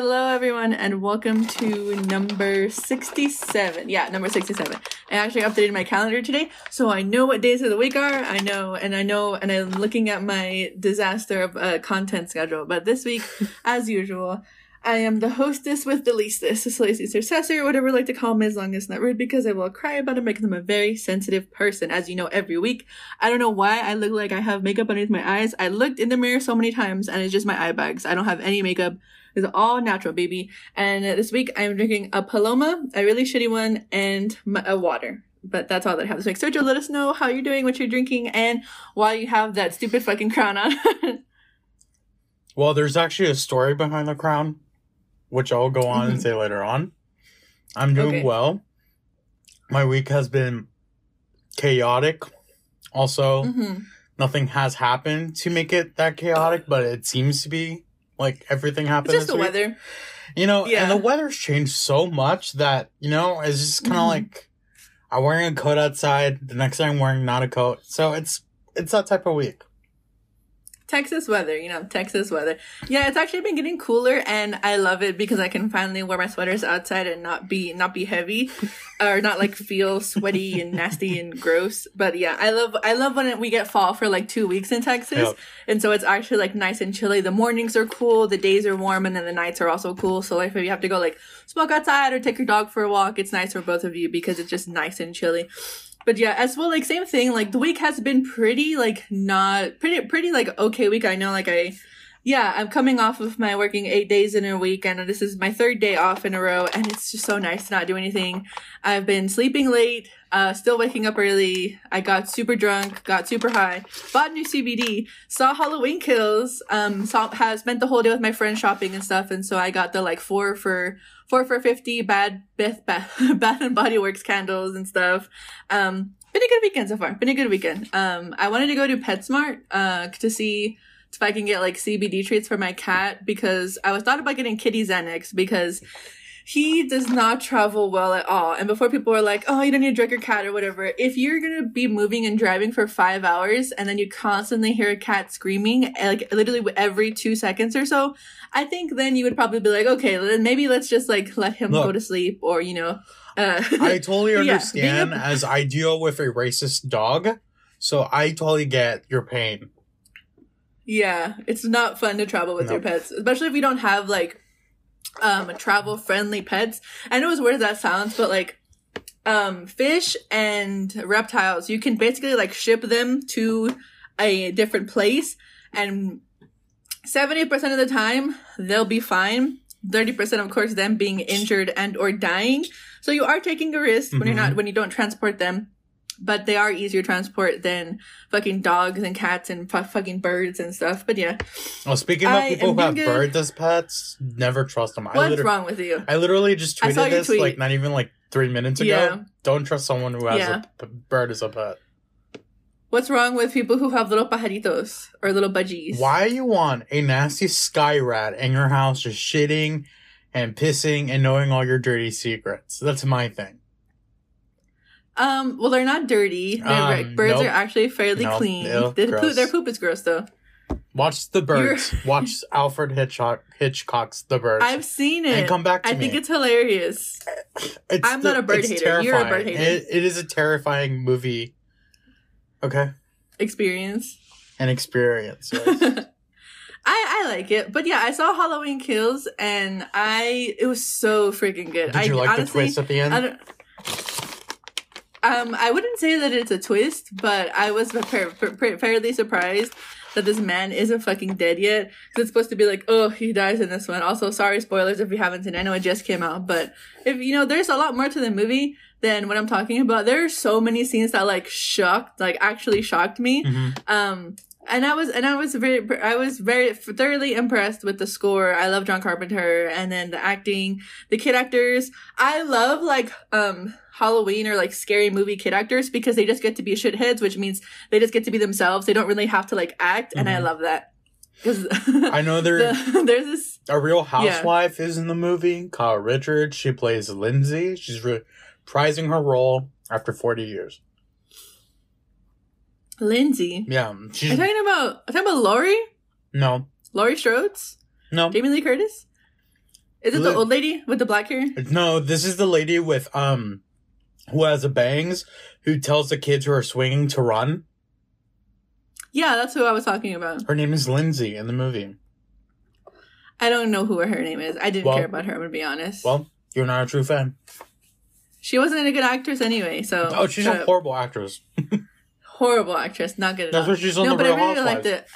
Hello, everyone, and welcome to number 67. Yeah, number 67. I actually updated my calendar today, so I know what days of the week are. I know, and I know, and I'm looking at my disaster of uh, content schedule. But this week, as usual, I am the hostess with the leastest, the lazy successor, whatever you like to call me, as long as it's not rude, because I will cry about it because I'm a very sensitive person, as you know, every week. I don't know why I look like I have makeup underneath my eyes. I looked in the mirror so many times, and it's just my eye bags. I don't have any makeup. It's all natural, baby. And this week I'm drinking a Paloma, a really shitty one, and a water. But that's all that I have this week. Sergio, let us know how you're doing, what you're drinking, and why you have that stupid fucking crown on. Well, there's actually a story behind the crown, which I'll go on and say later on. I'm doing Okay. well. My week has been chaotic. Also, hmm nothing has happened to make it that chaotic, but it seems to be like everything It's just the week. weather. You know, Yeah. and the weather's changed so much that, you know, it's just kind of Mhm. like I'm wearing a coat outside, the next day I'm wearing not a coat. So it's it's that type of week. Texas weather, you know, Texas weather. Yeah, it's actually been getting cooler and I love it because I can finally wear my sweaters outside and not be not be heavy or not like feel sweaty and nasty and gross. But yeah, I love I love when we get fall for like 2 weeks in Texas. Yep. And so it's actually like nice and chilly. The mornings are cool, the days are warm and then the nights are also cool. So like if you have to go like smoke outside or take your dog for a walk, it's nice for both of you because it's just nice and chilly but yeah, as well, like same thing. Like the week has been pretty, like not pretty, pretty like okay week. I know, like I, yeah, I'm coming off of my working eight days in a week, and this is my third day off in a row, and it's just so nice to not do anything. I've been sleeping late, uh, still waking up early. I got super drunk, got super high, bought new CBD, saw Halloween Kills, um, saw has spent the whole day with my friends shopping and stuff, and so I got the like four for four for fifty bad Bath Bath, Bath and Body Works candles and stuff. Um, been a good weekend so far. Been a good weekend. Um, I wanted to go to PetSmart uh to see if I can get like CBD treats for my cat because I was thought about getting Kitty Xanax because he does not travel well at all. And before people were like, "Oh, you don't need to drug your cat or whatever," if you're gonna be moving and driving for five hours and then you constantly hear a cat screaming, like literally every two seconds or so, I think then you would probably be like, "Okay, then maybe let's just like let him Look. go to sleep," or you know. Uh, I totally Yeah, understand a- as I deal with a racist dog, so I totally get your pain. Yeah, it's not fun to travel with your pets, especially if you don't have like um travel friendly pets. I know as weird as that sounds, but like um fish and reptiles, you can basically like ship them to a different place and 70% of the time they'll be fine. 30% of course them being injured and or dying. So you are taking a risk when you're Mhm. not when you don't transport them. But they are easier to transport than fucking dogs and cats and fu- fucking birds and stuff. But yeah, Well, speaking of people who have good. birds as pets, never trust them. I, what's liter- wrong with you? I literally just tweeted this tweet. like not even like three minutes ago. Yeah. Don't trust someone who has Yeah. a p- bird as a pet. What's wrong with people who have little pajaritos or little budgies? Why you want a nasty sky rat in your house just shitting and pissing and knowing all your dirty secrets? That's my thing. Um, well, they're not dirty. They're Um, right. Birds nope. are actually fairly Nope. clean. Ew, Their poop, their poop is gross though. Watch the birds. Watch Alfred Hitchcock Hitchcock's The Birds. I've seen it. and come back to I me. think it's hilarious. It's I'm not a bird hater. You're a bird terrifying. hater. It, it is a terrifying movie. Okay, Experience. an experience. yes. I, I like it, but yeah, I saw Halloween Kills and I it was so freaking good. Did I you like honestly, the twist at the end? I. Um, I wouldn't say that it's a twist, but I was fa- fa- fairly surprised that this man isn't fucking dead yet. Because it's supposed to be like, oh, he dies in this one. Also, sorry, spoilers if you haven't seen. it. I know it just came out, but if you know, there's a lot more to the movie than what I'm talking about. There are so many scenes that like shocked, like actually shocked me. Mhm. Um, and I was and I was very I was very thoroughly impressed with the score. I love John Carpenter and then the acting, the kid actors. I love like um Halloween or like scary movie kid actors because they just get to be shitheads, which means they just get to be themselves. They don't really have to like act, and I Mhm. love that. Because I know there the, there's this a real housewife is in the movie. Kyle Richards. She plays Lindsay. She's reprising her role after forty years. Lindsay. Yeah, Are you talking about? Are talking about Laurie? no, Laurie Strode? no. Jamie Lee Curtis? Is it the old lady with the black hair? No, this is the lady with um, who has the bangs, who tells the kids who are swinging to run. Yeah, that's who I was talking about. Her name is Lindsay in the movie. I don't know who her name is. I didn't Well- care about her. I'm gonna be honest. Well, you're not a true fan. she wasn't a good actress anyway. So Oh, she's a horrible actress. horrible actress. Not good at That's all. what she's on no, the but I really Housewives. liked it.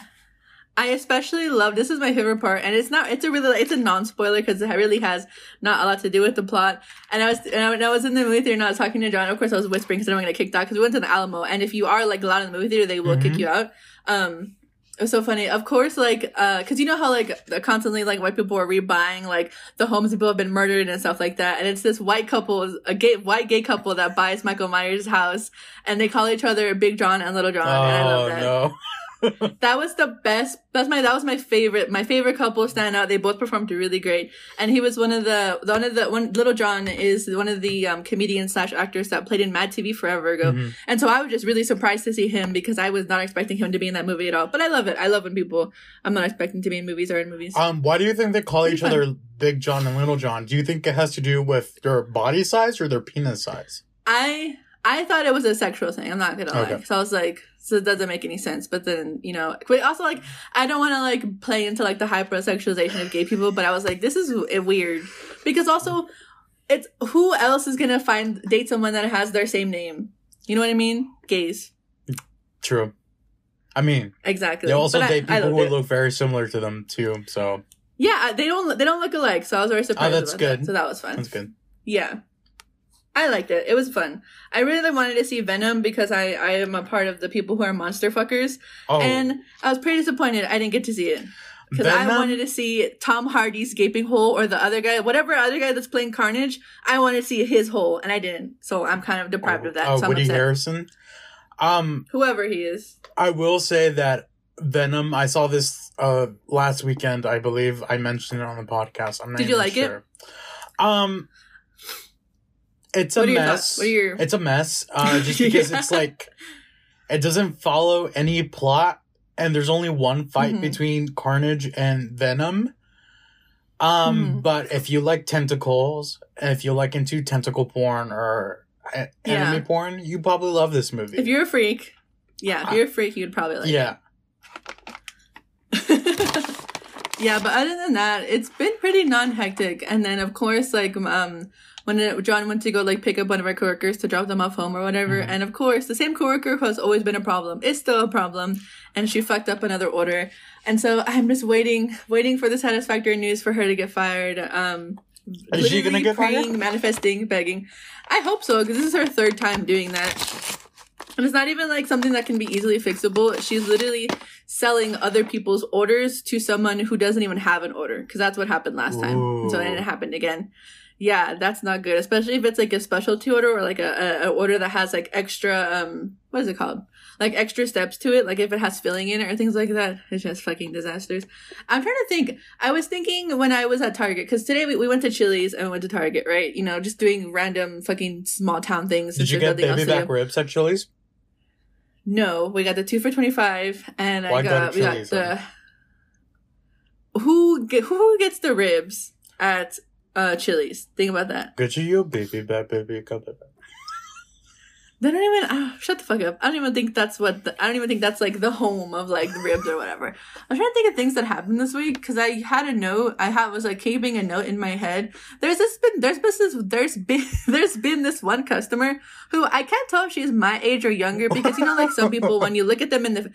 I especially love this is my favorite part, and it's not. It's a really it's a non spoiler because it really has not a lot to do with the plot. And I was and I, when I was in the movie theater and I was talking to John. Of course, I was whispering because I don't want to get kicked out because we went to the Alamo, and if you are like loud in the movie theater, they will kick Mhm. you out. Um, it was so funny. Of course, like uh, because you know how like constantly like white people are rebuying like the homes people have been murdered and stuff like that, and it's this white couple, a gay white gay couple that buys Michael Myers' house, and they call each other Big John and Little John, and I love Oh that no! that was the best that's my that was my favorite my favorite couple stand out they both performed really great and he was one of the one of the one little john is one of the um, comedians slash actors that played in mad tv forever ago Mhm. and so i was just really surprised to see him because i was not expecting him to be in that movie at all but i love it i love when people i'm not expecting to be in movies or in movies Um, why do you think they call each fun. other Big John and Little John? Do you think it has to do with their body size or their penis size? I I thought it was a sexual thing. I'm not gonna lie. So I was like, so it doesn't make any sense. But then you know, but also like I don't want to like play into like the hypersexualization of gay people. But I was like, this is weird because also it's who else is gonna find date someone that has their same name? You know what I mean? Gays. True. I mean, Exactly. they also But date I people loved who it. look very similar to them too. So Yeah, they don't. They don't look alike. So I was very surprised. Oh, that's good. That. So that was fun. that's good. Yeah. I liked it. It was fun. I really wanted to see Venom because I, I am a part of the people who are monster fuckers. Oh, And I was pretty disappointed I didn't get to see it. Because I wanted to see Tom Hardy's gaping hole or the other guy, whatever other guy that's playing Carnage, I wanted to see his hole, and I didn't. So I'm kind of deprived of that. Oh, so Woody upset. Harrelson. Um, Whoever he is. I will say that Venom. I saw this uh last weekend. I believe I mentioned it on the podcast. I'm not Did you like it? Um, it's a What are your mess. thoughts? What are your. It's a mess. Uh, just because Yeah. it's like it doesn't follow any plot, and there's only one fight Mhm. between Carnage and Venom. Um, Mhm. but if you like tentacles, if you like into tentacle porn or a- Yeah. anime porn, you probably love this movie. if you're a freak, yeah, if you're a freak, you'd probably like yeah, it. yeah, but other than that, it's been pretty non-hectic. And then, of course, like um, when John went to go like pick up one of our coworkers to drop them off home or whatever, Mhm. and of course, the same coworker who has always been a problem is still a problem, and she fucked up another order. And so I'm just waiting, waiting for the satisfactory news for her to get fired. Um, Is she gonna get fired? manifesting, begging. I hope so because this is her third time doing that. And it's not even like something that can be easily fixable. She's literally selling other people's orders to someone who doesn't even have an order because that's what happened last time. And So then it happened again. Yeah, that's not good, especially if it's like a specialty order or like a, a, order that has like extra um what is it called? Like extra steps to it, like if it has filling in it or things like that. It's just fucking disasters. I'm trying to think. I was thinking when I was at Target because today we, we went to Chili's and we went to Target, right? You know, just doing random fucking small town things. did you get baby back ribs at Chili's? No, we got the two for twenty five, and Why I go got we got the who get who gets the ribs at uh Chili's. Think about that. Good to you, baby back, baby come back. They don't even oh, shut the fuck up. I don't even think that's what the, I don't even think that's like the home of like the ribs or whatever. I'm trying to think of things that happened this week because I had a note. I had was like keeping a note in my head. There's this been there's been this there's been there's been this one customer who I can't tell if she's my age or younger because you know like some people when you look at them in the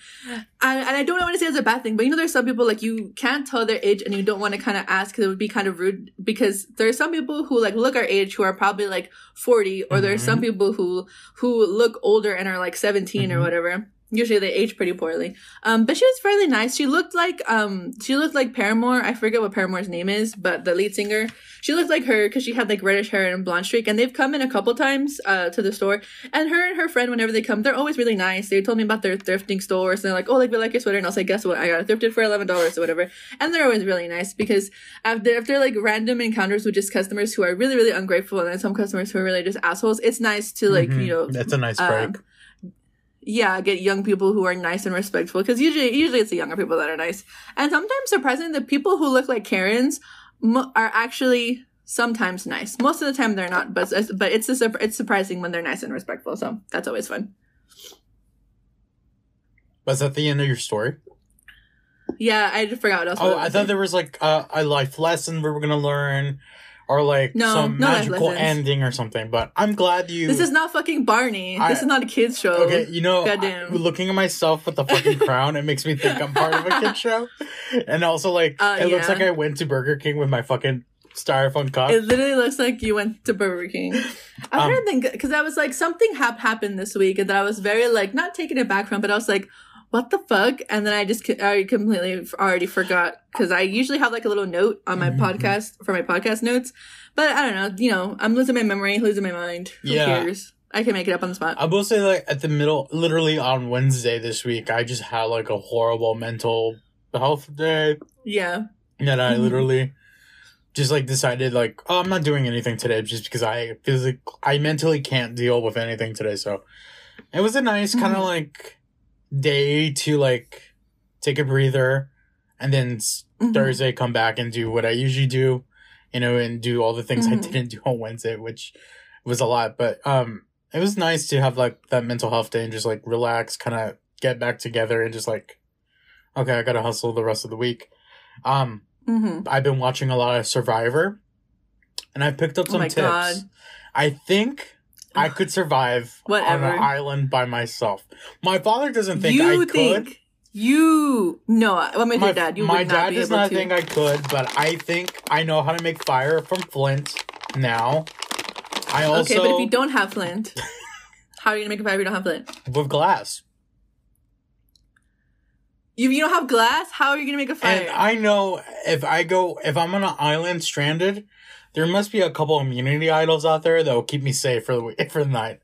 I, and I don't want to say it's a bad thing, but you know there's some people like you can't tell their age and you don't want to kind of ask because it would be kind of rude because there's some people who like look our age who are probably like 40 or there's some mm-hmm. people who who look older and are like 17 or Mhm. whatever. Usually they age pretty poorly. Um, but she was fairly nice. She looked like um, she looked like Paramore. I forget what Paramore's name is, but the lead singer. She looked like her because she had like reddish hair and a blonde streak. And they've come in a couple times uh to the store. And her and her friend, whenever they come, they're always really nice. They told me about their thrifting stores. And they're like, oh, like we like your sweater. And I was like, guess what? I got it thrifted for eleven dollars or whatever. And they're always really nice because after after like random encounters with just customers who are really really ungrateful and then some customers who are really just assholes, it's nice to like Mhm. you know that's a nice um, break. Yeah, get young people who are nice and respectful because usually usually it's the younger people that are nice. And sometimes surprisingly, the people who look like Karens mo- are actually sometimes nice. Most of the time they're not, but but it's a, it's surprising when they're nice and respectful. So that's always fun. Was that the end of your story? Yeah, I just forgot what else. Oh, I thought there was like a, a life lesson we were gonna learn, or like No, some magical ending or something. But I'm glad you. This is not fucking Barney. I- this is not a kids show. Okay, you know, Goddamn. I- looking at myself with the fucking crown, it makes me think I'm part of a kid show. And also, like, Uh, it looks like I went to Burger King with my fucking styrofoam cup. It literally looks like you went to Burger King. I'm Um, trying to think because I was like something hap- happened this week and that I was very like not taken aback from, but I was like, what the fuck? And then I just I completely already forgot because I usually have like a little note on my Mhm. podcast for my podcast notes, but I don't know. You know, I'm losing my memory, losing my mind. Who Yeah. cares? I can make it up on the spot. I will say, like, at the middle, literally on Wednesday this week, I just had like a horrible mental health day yeah. that I Mhm. literally just like decided, like, oh, I'm not doing anything today just because I physically, I mentally can't deal with anything today. So it was a nice kind of Mhm. like day to like take a breather and then Mhm. Thursday come back and do what I usually do, you know, and do all the things I Mhm. didn't do on Wednesday, which was a lot. But um, it was nice to have like that mental health day and just like relax, kind of get back together and just like, okay, I gotta hustle the rest of the week. Um, Mhm. I've been watching a lot of Survivor, and I picked up Oh some my tips. God. I think I could survive on an island by myself. My father doesn't think you I could. think you no? With my your dad. You my would not dad be does able not to. think I could, but I think I know how to make fire from flint now. I also okay, but if you don't have flint, how are you gonna make a fire if you don't have flint? with glass. If you don't have glass, how are you gonna make a fire? And I know if I go, if I'm on an island stranded, there must be a couple immunity idols out there that will keep me safe for the for the night.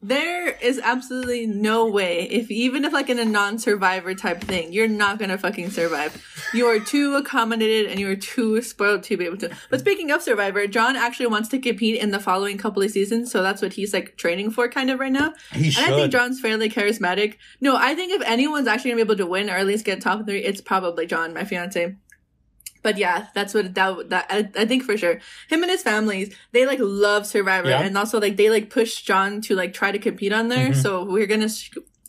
there is absolutely no way, if even if like in a non-survivor type thing, you're not gonna fucking survive. You are too accommodated and you are too spoiled to be able to. But speaking of Survivor, John actually wants to compete in the following couple of seasons, so that's what he's like training for, kind of right now. He should. And I think John's fairly charismatic. No, I think if anyone's actually gonna be able to win or at least get top three, it's probably John, my fiance. But yeah, that's what that that I, I think for sure. Him and his families, they like love Survivor, Yeah. and also like they like push John to like try to compete on there. Mhm. So we're gonna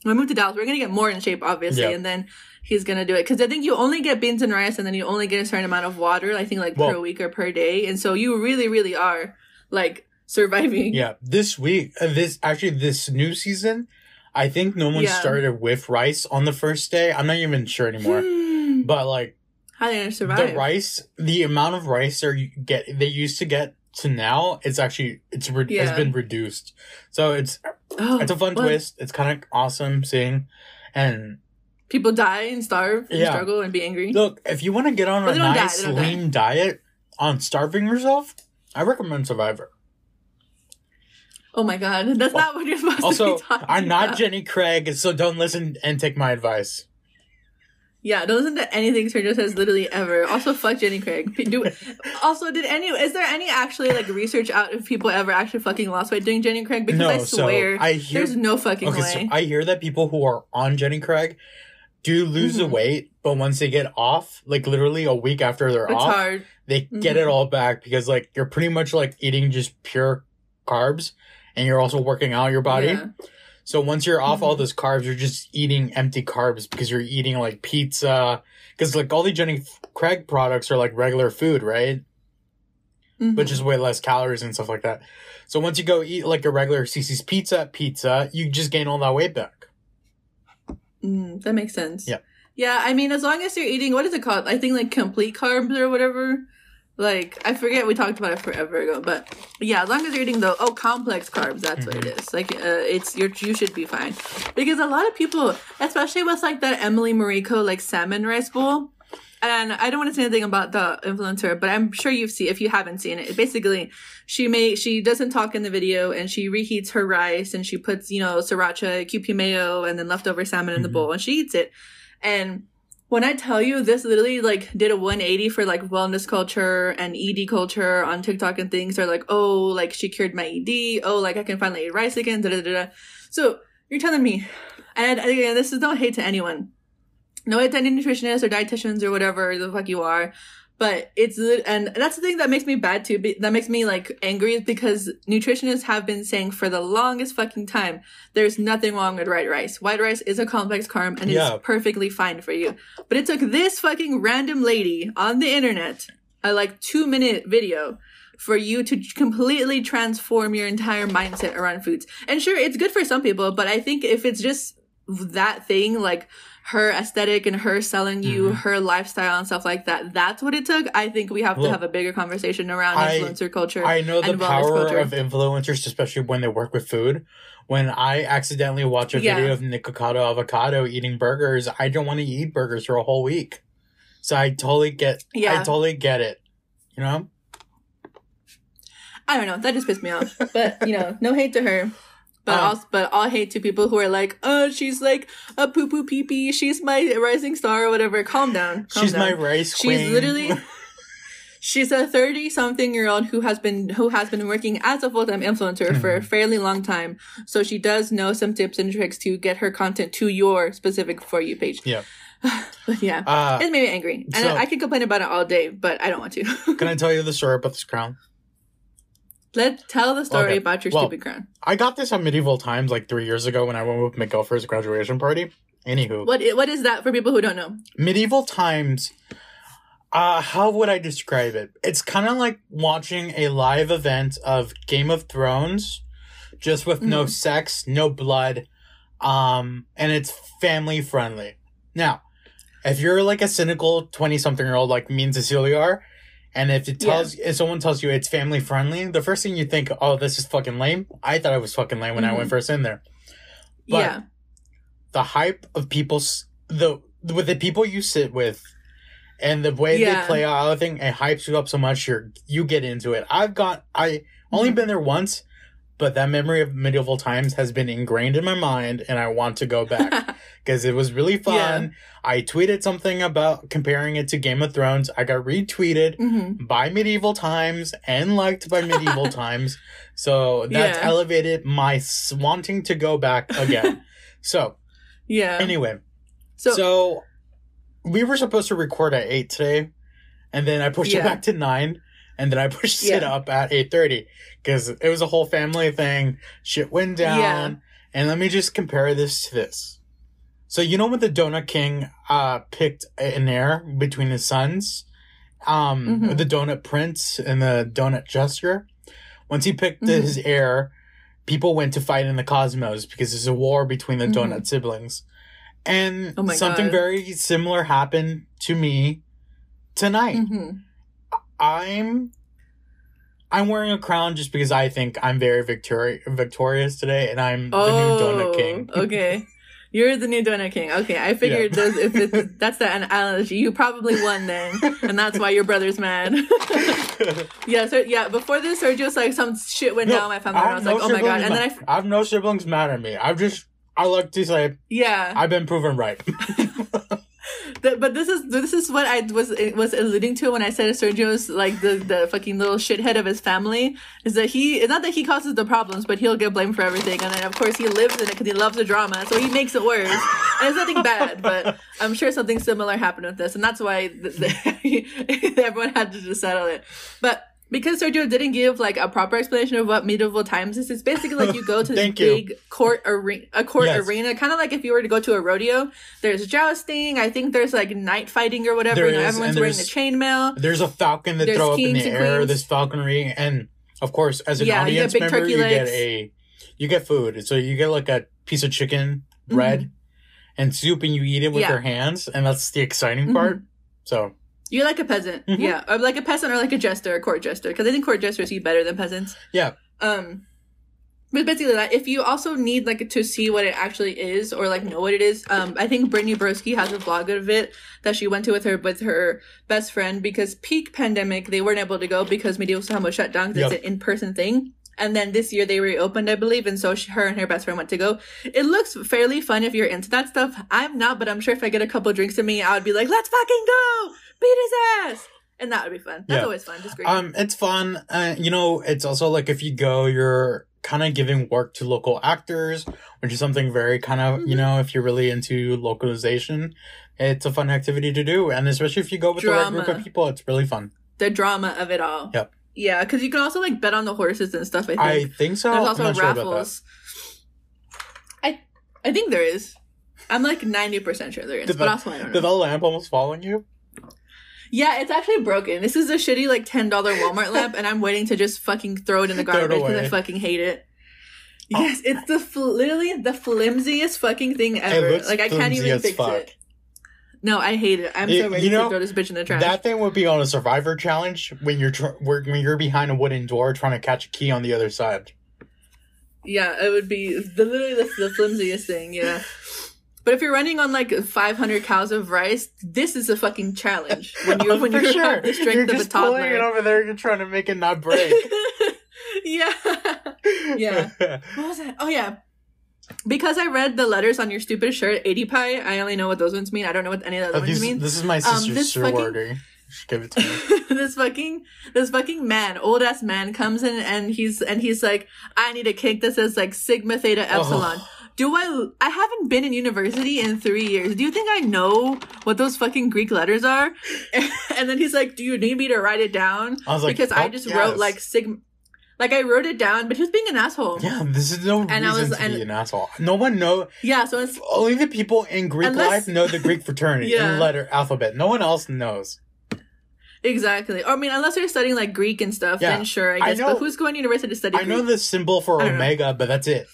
when we move to Dallas, we're gonna get more in shape, obviously, Yeah. and then he's gonna do it because I think you only get beans and rice, and then you only get a certain amount of water. I think like per week or per day, and so you really, really are like surviving. Yeah, this week, uh, this actually this new season, I think no one Yeah. started with rice on the first day. I'm not even sure anymore. Hmm. But like How are they gonna survive? the rice, the amount of rice they get they used to get to now, it's actually it's re- Yeah. has been reduced. So it's Oh, it's a fun what? twist. It's kind of awesome seeing. And People die and starve and Yeah. struggle and be angry. look, if you want to get on But a nice they don't die. lean diet on starving yourself, I recommend Survivor. Oh my god, that's not what you're supposed Also, to be talking Also, I'm not about. Jenny Craig, so don't listen and take my advice. Yeah, don't listen to anything Sergio says literally ever. Also, fuck Jenny Craig. Do also did any is there any actually like research out if people ever actually fucking lost weight doing Jenny Craig? Because no, I swear so I hear there's no fucking okay, way. so I hear that people who are on Jenny Craig do lose the Mhm. weight, but once they get off, like literally a week after they're it's off, hard. they get Mhm. it all back because like you're pretty much like eating just pure carbs and you're also working out your body. Yeah. So once you're off all Mhm. those carbs, you're just eating empty carbs because you're eating like pizza. Because like all the Jenny Craig products are like regular food, right? Mhm. But just way less calories and stuff like that. So once you go eat like a regular Cicis pizza pizza, you just gain all that weight back. Mm, that makes sense. Yeah. Yeah, I mean, as long as you're eating, what is it called? I think like complete carbs or whatever. Like, I forget, we talked about it forever ago, but yeah, as long as you're eating the, oh, complex carbs, that's what it Mm-hmm. is. Like, uh, it's, you're, you should be fine. Because a lot of people, especially with like that Emily Mariko, like salmon rice bowl, and I don't want to say anything about the influencer, but I'm sure you've seen, if you haven't seen it, basically, she may, she doesn't talk in the video and she reheats her rice and she puts, you know, sriracha, Kewpie mayo, and then leftover salmon in the Mhm. bowl and she eats it. And when I tell you this literally like did a 180 for like wellness culture and ED culture on TikTok and things are like, oh, like she cured my ED. Oh, like I can finally eat rice again. Da, da, da, da. So you're telling me, and again, this is no hate to anyone. No hate to any nutritionists or dietitians or whatever the fuck you are. But it's and that's the thing that makes me bad too. That makes me like angry is because nutritionists have been saying for the longest fucking time there's nothing wrong with white rice. White rice is a complex carb and Yeah. it's perfectly fine for you. But it took this fucking random lady on the internet a like two minute video for you to completely transform your entire mindset around foods. And sure, it's good for some people, but I think if it's just that thing, like her aesthetic and her selling you Mhm. her lifestyle and stuff like that, that's what it took. I think we have to have a bigger conversation around I- influencer culture. I know the power culture. of influencers, especially when they work with food. When I accidentally watch a Yeah. video of Nikocado Avocado eating burgers, I don't want to eat burgers for a whole week. So I totally get, yeah. I totally get it. You know? I don't know. That just pissed me off. But you know, no hate to her. But Um, also, but all hate to people who are like, oh, she's like a poo poo pee pee. She's my rising star or whatever. Calm down. Calm She's down. my rice queen. She's literally. She's a thirty-something year old who has been who has been working as a full-time influencer for a Mhm. fairly long time. So she does know some tips and tricks to get her content to your specific for you page. Yeah. but yeah, uh, it made me angry, and so- I, I could complain about it all day, but I don't want to. can I tell you the story about this crown? Let's tell the story Okay, about your well- stupid crown. I got this at medieval times like three years ago when I went with Miguel for his graduation party. Anywho, What what is that for people who don't know? medieval times uh how would i describe it it's kind of like watching a live event of game of thrones just with no Mhm. sex no blood um and it's family friendly now if you're like a cynical 20 something year old like me and cecilia are and if it Yeah. tells if someone tells you it's family friendly the first thing you think oh this is fucking lame i thought it was fucking lame when i Mhm. went first in there But- yeah, the hype of people's the with the people you sit with and the way Yeah. they play out everything it hypes you up so much you're you get into it i've got i only Mhm. been there once but that memory of medieval times has been ingrained in my mind and i want to go back because it was really fun Yeah. i tweeted something about comparing it to game of thrones i got retweeted hmm by medieval times and liked by medieval times so that's Yeah. elevated my wanting to go back again so yeah. anyway so, so, we were supposed to record at eight today, and then I pushed Yeah. it back to nine, and then I pushed it up at eight thirty because it was a whole family thing. Shit went down, Yeah. and let me just compare this to this. So you know when the Donut King uh picked an heir between his sons, um, Mhm. the Donut Prince and the Donut Jester. Once he picked Mhm. his heir, people went to fight in the cosmos because there's a war between the Mhm. Donut siblings. And Oh something God. very similar happened to me tonight. mhm. I'm I'm wearing a crown just because I think I'm very victori- victorious today and I'm the new Donut oh, King. Oh, okay. You're the new donut king. Okay, I figured Yeah. those, if it's, that's the analogy, you probably won then, and that's why your brother's mad. yeah, so yeah, before this, Sergio's like some shit went No, down my family, and I was like, oh my god, and then I, I have no siblings mad at me. I've just I like to say yeah, I've been proven right. Th- but this is this is what I was was alluding to when I said Sergio's like the the fucking little shithead of his family is that he it's not that he causes the problems, but he'll get blamed for everything, and then of course he lives in it because he loves the drama, so he makes it worse. And it's nothing bad, but I'm sure something similar happened with this, and that's why th- th- everyone had to just settle it. But because Sergio didn't give like a proper explanation of what medieval times is, it's basically like you go to this Thank you. big court arena, a court Yes. arena, kind of like if you were to go to a rodeo. There's jousting. I think there's like knight fighting or whatever. There you know, is, everyone's wearing the chainmail. There's a falcon that throw up in the air. This falconry, and of course, as an Yeah, you audience big member, you get a you get food. So you get like a piece of chicken, bread, and soup, and you eat it with Mm-hmm. Yeah. your hands, and that's the exciting Mhm. part. So You're like a peasant, Mhm. yeah, or like a peasant or like a jester, a court jester, because I think court jesters eat better than peasants. Yeah. Um, but basically that. If you also need like to see what it actually is or like know what it is, um, I think Brittany Broski has a vlog of it that she went to with her with her best friend because peak pandemic they weren't able to go because Medieval was shut down because Yep. it's an in person thing. And then this year they reopened, I believe, and so she, her and her best friend went to go. It looks fairly fun if you're into that stuff. I'm not, but I'm sure if I get a couple drinks in me, I would be like, "Let's fucking go, beat his ass," and that would be fun. That's Yeah. always fun. Just great. um, it's fun. Uh, you know, it's also like if you go, you're kind of giving work to local actors, which is something very kind of, you Mhm. know, if you're really into localization, it's a fun activity to do. And especially if you go with the right group of people, it's really fun. The drama of it all. Yep. Yeah, because you can also like bet on the horses and stuff. I think I think so. there's also not sure raffles. I I think there is. I'm like ninety percent sure there is, Did but the- also I don't know. Did the lamp almost fall on you? Yeah, it's actually broken. This is a shitty like ten dollar Walmart lamp, and I'm waiting to just fucking throw it in the garbage because I fucking hate it. Oh yes, it's the fl- literally the flimsiest fucking thing ever. Like I can't even fix fuck. it. No, I hate it. I'm You- so ready you know, to throw this bitch in the trash. That thing would be on a survivor challenge when you're tr- when you're behind a wooden door trying to catch a key on the other side. yeah, it would be the, literally the, the flimsiest thing. Yeah. But if you're running on like 500 cows of rice, this is a fucking challenge. When you when you sure. have the strength you're of a just pulling it over there. You're trying to make it not break. yeah. Yeah. What was that? Oh yeah. Because I read the letters on your stupid shirt, ADPi, I only know what those ones mean. I don't know what any of the other ones these- mean. this is my Um, sister's this sorority. fucking- gave it to me. this fucking this fucking man, old ass man, comes in and he's and he's like, I need a cake that says like Sigma Theta Epsilon. Oh. Do I? I haven't been in university in three years. Do you think I know what those fucking Greek letters are? and then he's like, Do you need me to write it down? I was like, because I just yes." wrote like Sigma. Like I wrote it down, but he was being an asshole. Yeah, this is no And I reason was- to and- be an asshole. No one know. Yeah, so it's Only the people in Greek Unless- life know the Greek fraternity Yeah. and letter alphabet. No one else knows. exactly. Or I mean, unless you're studying like Greek and stuff, Yeah. then sure, I I guess. know- but who's going to university to study? I know the symbol for I don't know. omega, but that's it.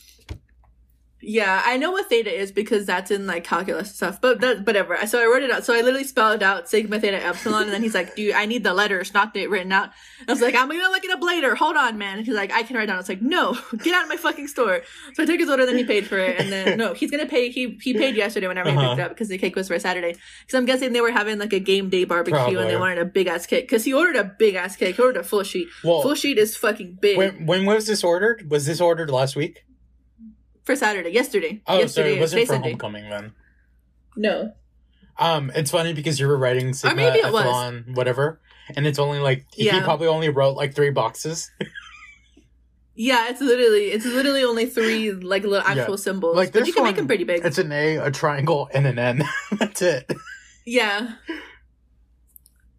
Yeah, I know what theta is because that's in like calculus stuff. But that, whatever. So I wrote it out. So I literally spelled out sigma theta epsilon, and then he's like, "Dude, I need the letters, not the written out." I was like, "I'm gonna look it up later. Hold on, man." And he's like, "I can write down." I was like, "No, get out of my fucking store." So I took his order, then he paid for it, and then no, he's gonna pay. He he paid yesterday whenever he Uh-huh. picked it up because the cake was for Saturday. Because I'm guessing they were having like a game day barbecue and they wanted a big ass cake. Because he ordered a big ass cake. He ordered a full sheet. Well, full sheet is fucking big when when was this ordered? Was this ordered last week? For Saturday. Yesterday. Oh, yesterday. so it wasn't today's for Sunday. homecoming then. No. Um, it's funny because you were writing Sigma maybe it was. Epsilon, whatever, and it's only like he Yeah. probably only wrote like three boxes. Yeah, it's literally it's literally only three like little actual symbols. Like, but this you can make them pretty big. It's an A, a triangle, and an N. that's it. Yeah.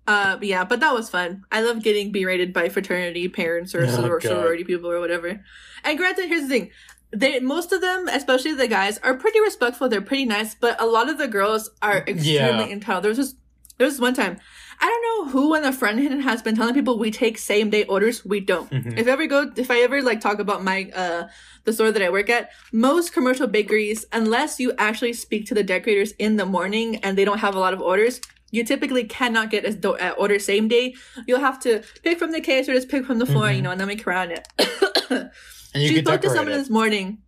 Uh, yeah, but that was fun. I love getting berated by fraternity parents or Oh, soror- God. sorority people or whatever. And granted, here's the thing: they most of them, especially the guys, are pretty respectful. They're pretty nice, but a lot of the girls are extremely Yeah. entitled. There was this, there was this one time. I don't know who on the front end has been telling people we take same day orders. We don't. Mhm. If I ever go, if I ever like talk about my uh the store that I work at, most commercial bakeries, unless you actually speak to the decorators in the morning and they don't have a lot of orders, you typically cannot get a do- uh, order same day. You'll have to pick from the case or just pick from the floor, Mhm. you know, and then make around it. And you she spoke to someone it. this morning.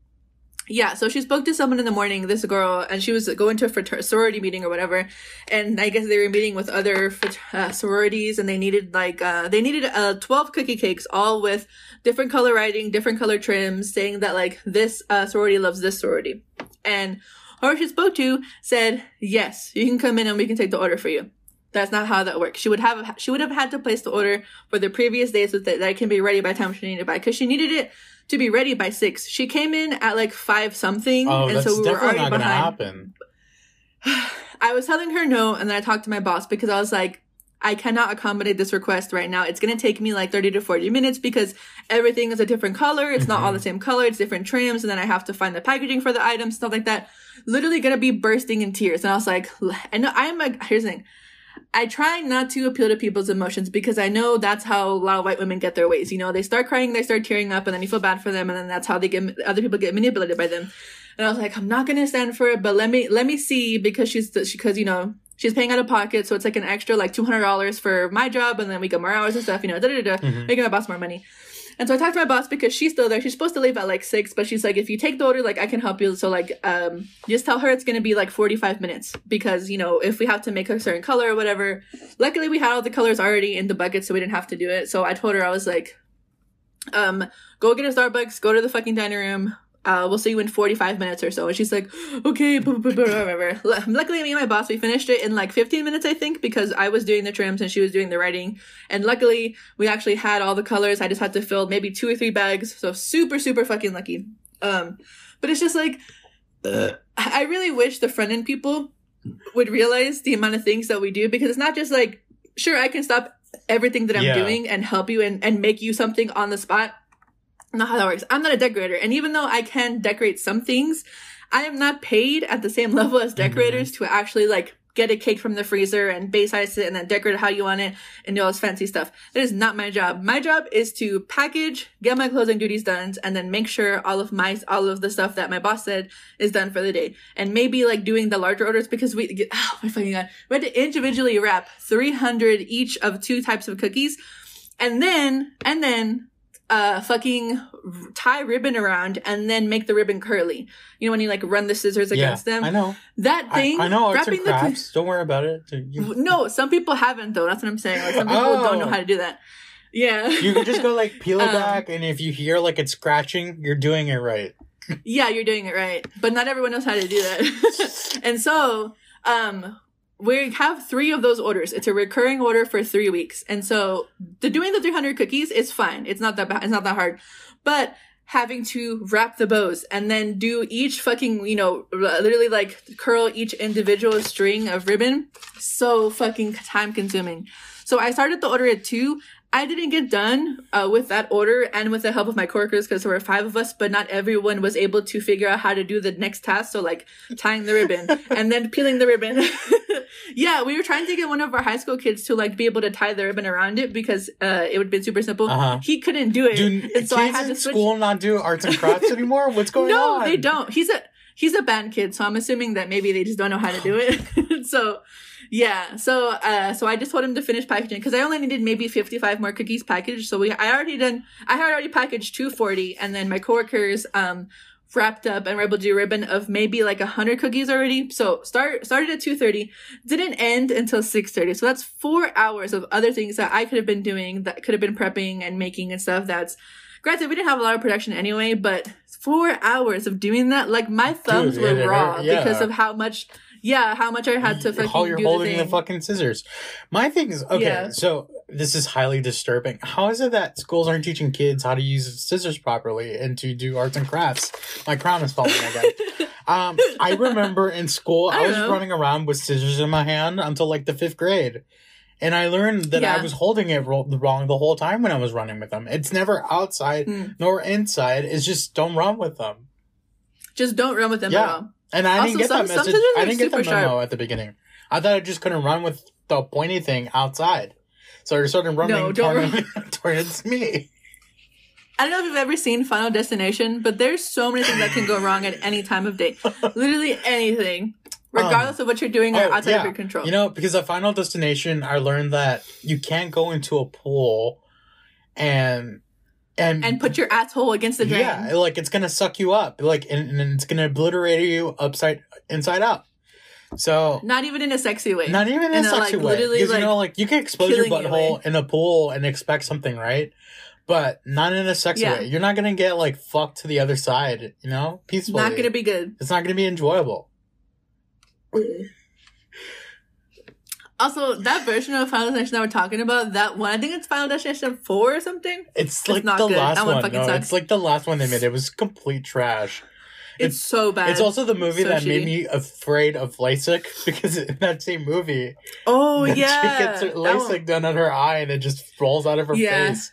Yeah, so she spoke to someone in the morning, this girl, and she was going to a frater- sorority meeting or whatever. And I guess they were meeting with other frat- uh, sororities, and they needed like uh, they needed uh, twelve cookie cakes, all with different color writing, different color trims, saying that like this uh, sorority loves this sorority. And whoever she spoke to said, "Yes, you can come in and we can take the order for you." That's not how that works. She would have she would have had to place the order for the previous day so that, that it can be ready by the time she needed it by because she needed it to be ready by six. She came in at like five something, Oh, and so we were already not behind. happen. I was telling her no, and then I talked to my boss because I was like, I cannot accommodate this request right now. It's going to take me like 30 to 40 minutes because everything is a different color. It's not all the mm-hmm. same color. It's different trims. And then I have to find the packaging for the items, stuff like that. Literally going to be bursting in tears. And I was like, and I'm like, here's the thing. I try not to appeal to people's emotions because I know that's how a lot of white women get their ways. You know, they start crying, they start tearing up, and then you feel bad for them, and then that's how they get other people get manipulated by them. And I was like, I'm not gonna stand for it, but let me let me see because she's because you know she's paying out of pocket, so it's like an extra like two hundred dollars for my job, and then we get more hours and stuff. You know, da da da, Mhm. making my boss more money. And so I talked to my boss because she's still there. She's supposed to leave at like six, but she's like, if you take the order, like I can help you. So like, um, just tell her it's gonna be like forty five minutes because you know if we have to make a certain color or whatever. Luckily, we had all the colors already in the bucket, so we didn't have to do it. So I told her I was like, um, go get a Starbucks, go to the fucking dining room. Uh, we'll see you in 45 minutes or so. And she's like, okay, blah, blah, blah, whatever. Luckily, me and my boss, we finished it in like 15 minutes, I think, because I was doing the trims and she was doing the writing. And luckily, we actually had all the colors. I just had to fill maybe two or three bags. So super, super fucking lucky. Um, but it's just like, I I really wish the front end people would realize the amount of things that we do because it's not just like, sure, I can stop everything that I'm Yeah. doing and help you and, and make you something on the spot. Not how that works. I'm not a decorator. And even though I can decorate some things, I am not paid at the same level as decorators mm-hmm. to actually like get a cake from the freezer and base ice it and then decorate how you want it and do all this fancy stuff. That is not my job. My job is to package, get my closing duties done, and then make sure all of my all of the stuff that my boss said is done for the day. And maybe like doing the larger orders because we get oh my fucking god. We had to individually wrap 300 each of two types of cookies. And then and then uh fucking tie ribbon around and then make the ribbon curly. You know when you like run the scissors Yeah, against them? I know. That thing I know arts and wrapping the Don't worry about it. No, some people haven't though. That's what I'm saying. Like some people don't know Oh. how to do that. Yeah. you can just go like peel it Um, back, and if you hear like it's scratching, you're doing it right. yeah, you're doing it right. But not everyone knows how to do that. and so, um, we have three of those orders. It's a recurring order for three weeks. And so the doing the 300 cookies is fine. It's not that bad. It's not that hard. But having to wrap the bows and then do each fucking, you know, literally like curl each individual string of ribbon, so fucking time consuming. So I started the order at two. I didn't get done uh, with that order and with the help of my coworkers because there were five of us, but not everyone was able to figure out how to do the next task. So like tying the ribbon and then peeling the ribbon. yeah, we were trying to get one of our high school kids to like be able to tie the ribbon around it because uh, it would have been super simple. Uh-huh. He couldn't do it, Do and so I had to switch. school not do arts and crafts anymore? What's going no, on? No, they don't. He's a he's a band kid, so I'm assuming that maybe they just don't know how to do it. so yeah, so uh, so I just told him to finish packaging because I only needed maybe 55 more cookies packaged. So we I already done I had already packaged 240, and then my coworkers um wrapped up and were able to do a ribbon of maybe like 100 cookies already. So start started at 2:30, didn't end until 6:30. So that's four hours of other things that I could have been doing that could have been prepping and making and stuff. That's Granted, we didn't have a lot of production anyway, but four hours of doing that, like my thumbs Dude, were raw yeah. because of how much, yeah, how much I had to fucking how you're holding the the, fucking scissors. My thing is okay. Yeah. So this is highly disturbing. How is it that schools aren't teaching kids how to use scissors properly and to do arts and crafts? My crown is falling again. um, I remember in school I I, was know. running around with scissors in my hand until like the fifth grade. And I learned that I was holding it ro- wrong the whole time when I was running with them. It's never outside Hmm. nor inside. It's just don't run with them. Just don't run with them Yeah. And I Also, didn't get some- that message. I didn't get the memo sharp. at the beginning. I thought I just couldn't run with the pointy thing outside. So I started running No, don't toward- towards me. I don't know if you've ever seen Final Destination, but there's so many things that can go wrong at any time of day. Literally anything, um, regardless of what you're doing or Oh, outside yeah. of your control. You know, because at Final Destination, I learned that you can't go into a pool and and and put your asshole against the drain. yeah, like it's gonna suck you up, like and, and it's gonna obliterate you upside inside out. So Not even in a sexy way. Not even in a In a, sexy like, way. Because like, you know, like you can expose your killing you butthole in a pool and expect something, right? But not in a sexy Yeah. way. You're not gonna get like fucked to the other side, you know, peacefully. Not gonna be good. It's not gonna be enjoyable. Mm. Also, that version of Final Destination that we're talking about, that one, I think it's Final Destination 4 or something. It's like not the good. last That one one. No, sucks. it's like the last one they made. It was complete trash. It's, It's- so bad. It's also the movie So that made me afraid of LASIK because in that same movie, Oh, yeah. chick gets her LASIK done on her eye and it just rolls out of her Yeah. face.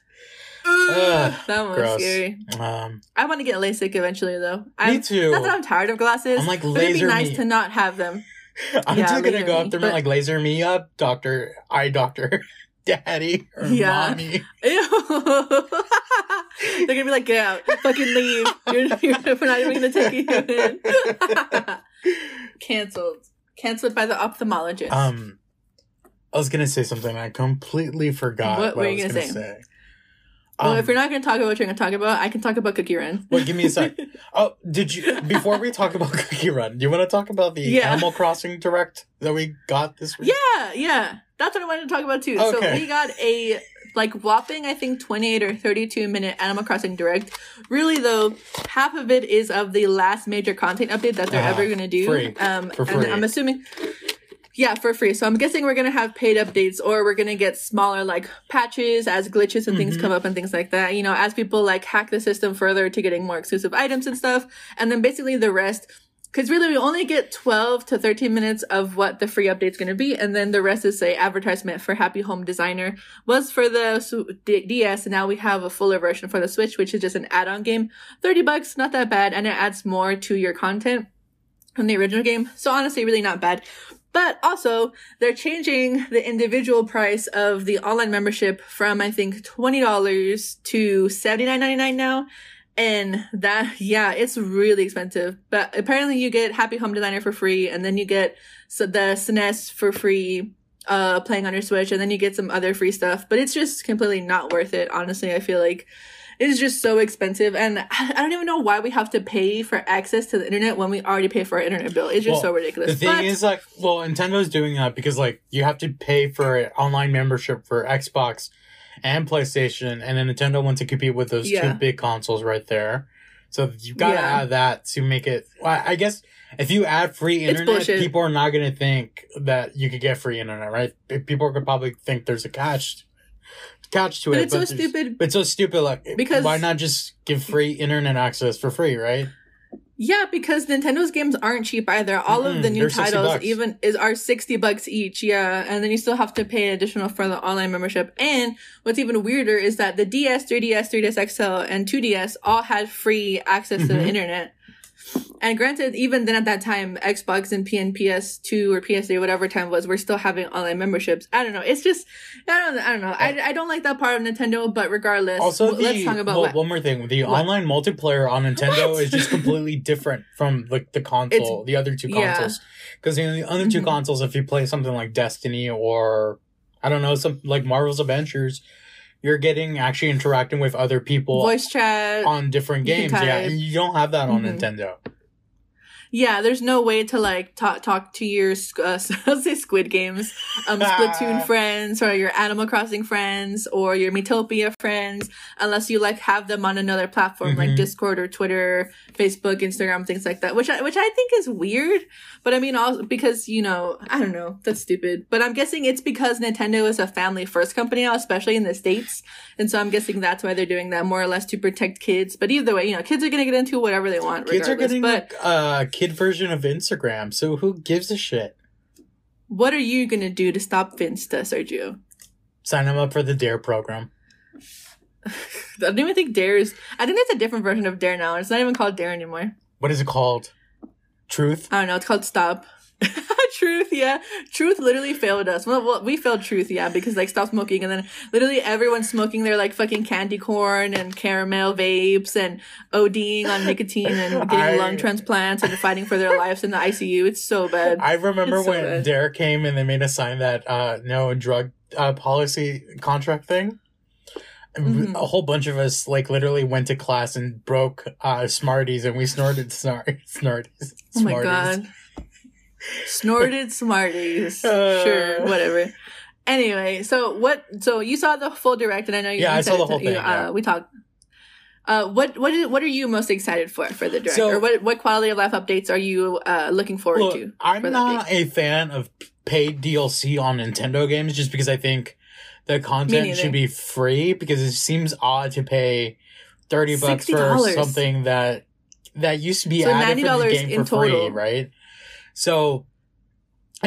Ugh, that one was gross. scary. Um, I want to get LASIK eventually, though. I'm, me too. Not that I'm tired of glasses. I'm like, but it'd be nice me. to not have them. I'm Yeah, just gonna go up there but- and like laser me up, doctor, eye doctor, daddy, or Yeah. mommy. They're gonna be like, get out, fucking leave. You're, you're, we're not even gonna take you in. Cancelled. Cancelled by the ophthalmologist. Um, I was gonna say something. I completely forgot What what, were I you was gonna gonna say? say. Well, Um, if you're not gonna talk about what you're gonna talk about, I can talk about Cookie Run. Wait, give me a sec. Oh, did you? Before we talk about Cookie Run, do you want to talk about the Yeah. Animal Crossing direct that we got this week? Yeah, yeah. That's what I wanted to talk about too. Okay. So we got a like whopping, I think, 28 or 32 minute Animal Crossing Direct. Really, though, half of it is of the last major content update that they're Uh-huh. ever going to do. Free. Um, For and free. I'm assuming. Yeah, for free. So I'm guessing we're gonna have paid updates, or we're gonna get smaller like patches as glitches and things Mhm. come up and things like that. You know, as people like hack the system further to getting more exclusive items and stuff, and then basically the rest. Because really, we only get 12 to 13 minutes of what the free update's going to be, and then the rest is say advertisement for Happy Home Designer was for the DS, and now we have a fuller version for the Switch, which is just an add-on game, 30 bucks, not that bad, and it adds more to your content from the original game. So honestly, really not bad. But also, they're changing the individual price of the online membership from I think twenty dollars to seventy nine ninety nine now. And that, yeah, it's really expensive. But apparently, you get Happy Home Designer for free, and then you get so the SNES for free, uh, playing on your Switch, and then you get some other free stuff. But it's just completely not worth it. Honestly, I feel like it's just so expensive, and I don't even know why we have to pay for access to the internet when we already pay for our internet bill. It's just Well, so ridiculous. The thing But- is, like, well, Nintendo's doing that because, like, you have to pay for an online membership for Xbox and PlayStation, and then Nintendo wants to compete with those Yeah. two big consoles right there. So you've gotta Yeah. add that to make it. Well, I guess if you add free internet, people are not gonna think that you could get free internet, right? People could probably think there's a catch, catch to but it. it's so there's- stupid. It's so stupid. Like, Because- why not just give free internet access for free, right? Yeah, because Nintendo's games aren't cheap either. All of the new they're titles even is are sixty bucks each. Yeah, and then you still have to pay an additional for the online membership. And what's even weirder is that the DS, 3DS, 3DS XL, and 2DS all had free access to the Mhm. internet. And granted, even then at that time, Xbox and PNPS two or PS3, whatever time it was, we're still having online memberships. I don't know. It's just I don't I don't know. I, I don't like that part of Nintendo. But regardless, Also, w- let's talk about well, one more thing: the What? online multiplayer on Nintendo What? is just completely different from like the console, the other two consoles. Because in the other two Mhm. consoles, if you play something like Destiny or I don't know, some like Marvel's Adventures, you're getting actually interacting with other people Voice chat. on different games. Yeah, and you don't have that on Mhm. Nintendo. Yeah, there's no way to like talk talk to your uh, I'll say Squid Games, um, Splatoon friends, or your Animal Crossing friends, or your Miitopia friends, unless you like have them on another platform like Mhm. Discord or Twitter, Facebook, Instagram, things like that. Which I which I think is weird, but I mean also because you know I don't know that's stupid. But I'm guessing it's because Nintendo is a family first company now, especially in the states, and so I'm guessing that's why they're doing that more or less to protect kids. But either way, you know, kids are gonna get into whatever they want. Kids are getting but like a kid version of Instagram, so who gives a shit? What are you gonna do to stop Finsta, uh, Sergio? Sign him up for the Dare program. I don't even think Dare is. I think it's a different version of Dare now. It's not even called Dare anymore. What is it called? Truth. I don't know. It's called Stop. Truth, yeah. Truth literally failed us. Well, well, we failed Truth, yeah, because like stop smoking, and then literally everyone's smoking their like fucking candy corn and caramel vapes and ODing on nicotine and getting I- lung transplants and fighting for their lives in the ICU. It's so bad. I remember so when bad. Dare came and they made a sign that uh no drug uh, policy contract thing. Mhm. A whole bunch of us like literally went to class and broke uh Smarties and we snorted snar- Smarties. Oh my god. Snorted Smarties. Uh. sure, whatever. Anyway, so what? So you saw the full direct, and I know you. Yeah, I said saw the whole you- thing, Uh, yeah. We talked. Uh, what what is what are you most excited for for the direct, So- or what what quality of life updates are you uh looking forward Look, to? I'm for not a fan of paid DLC on Nintendo games just because I think the content should be free because it seems odd to pay 30 bucks for $60. something that that used to be So added for the $90 game in for free, total. right? So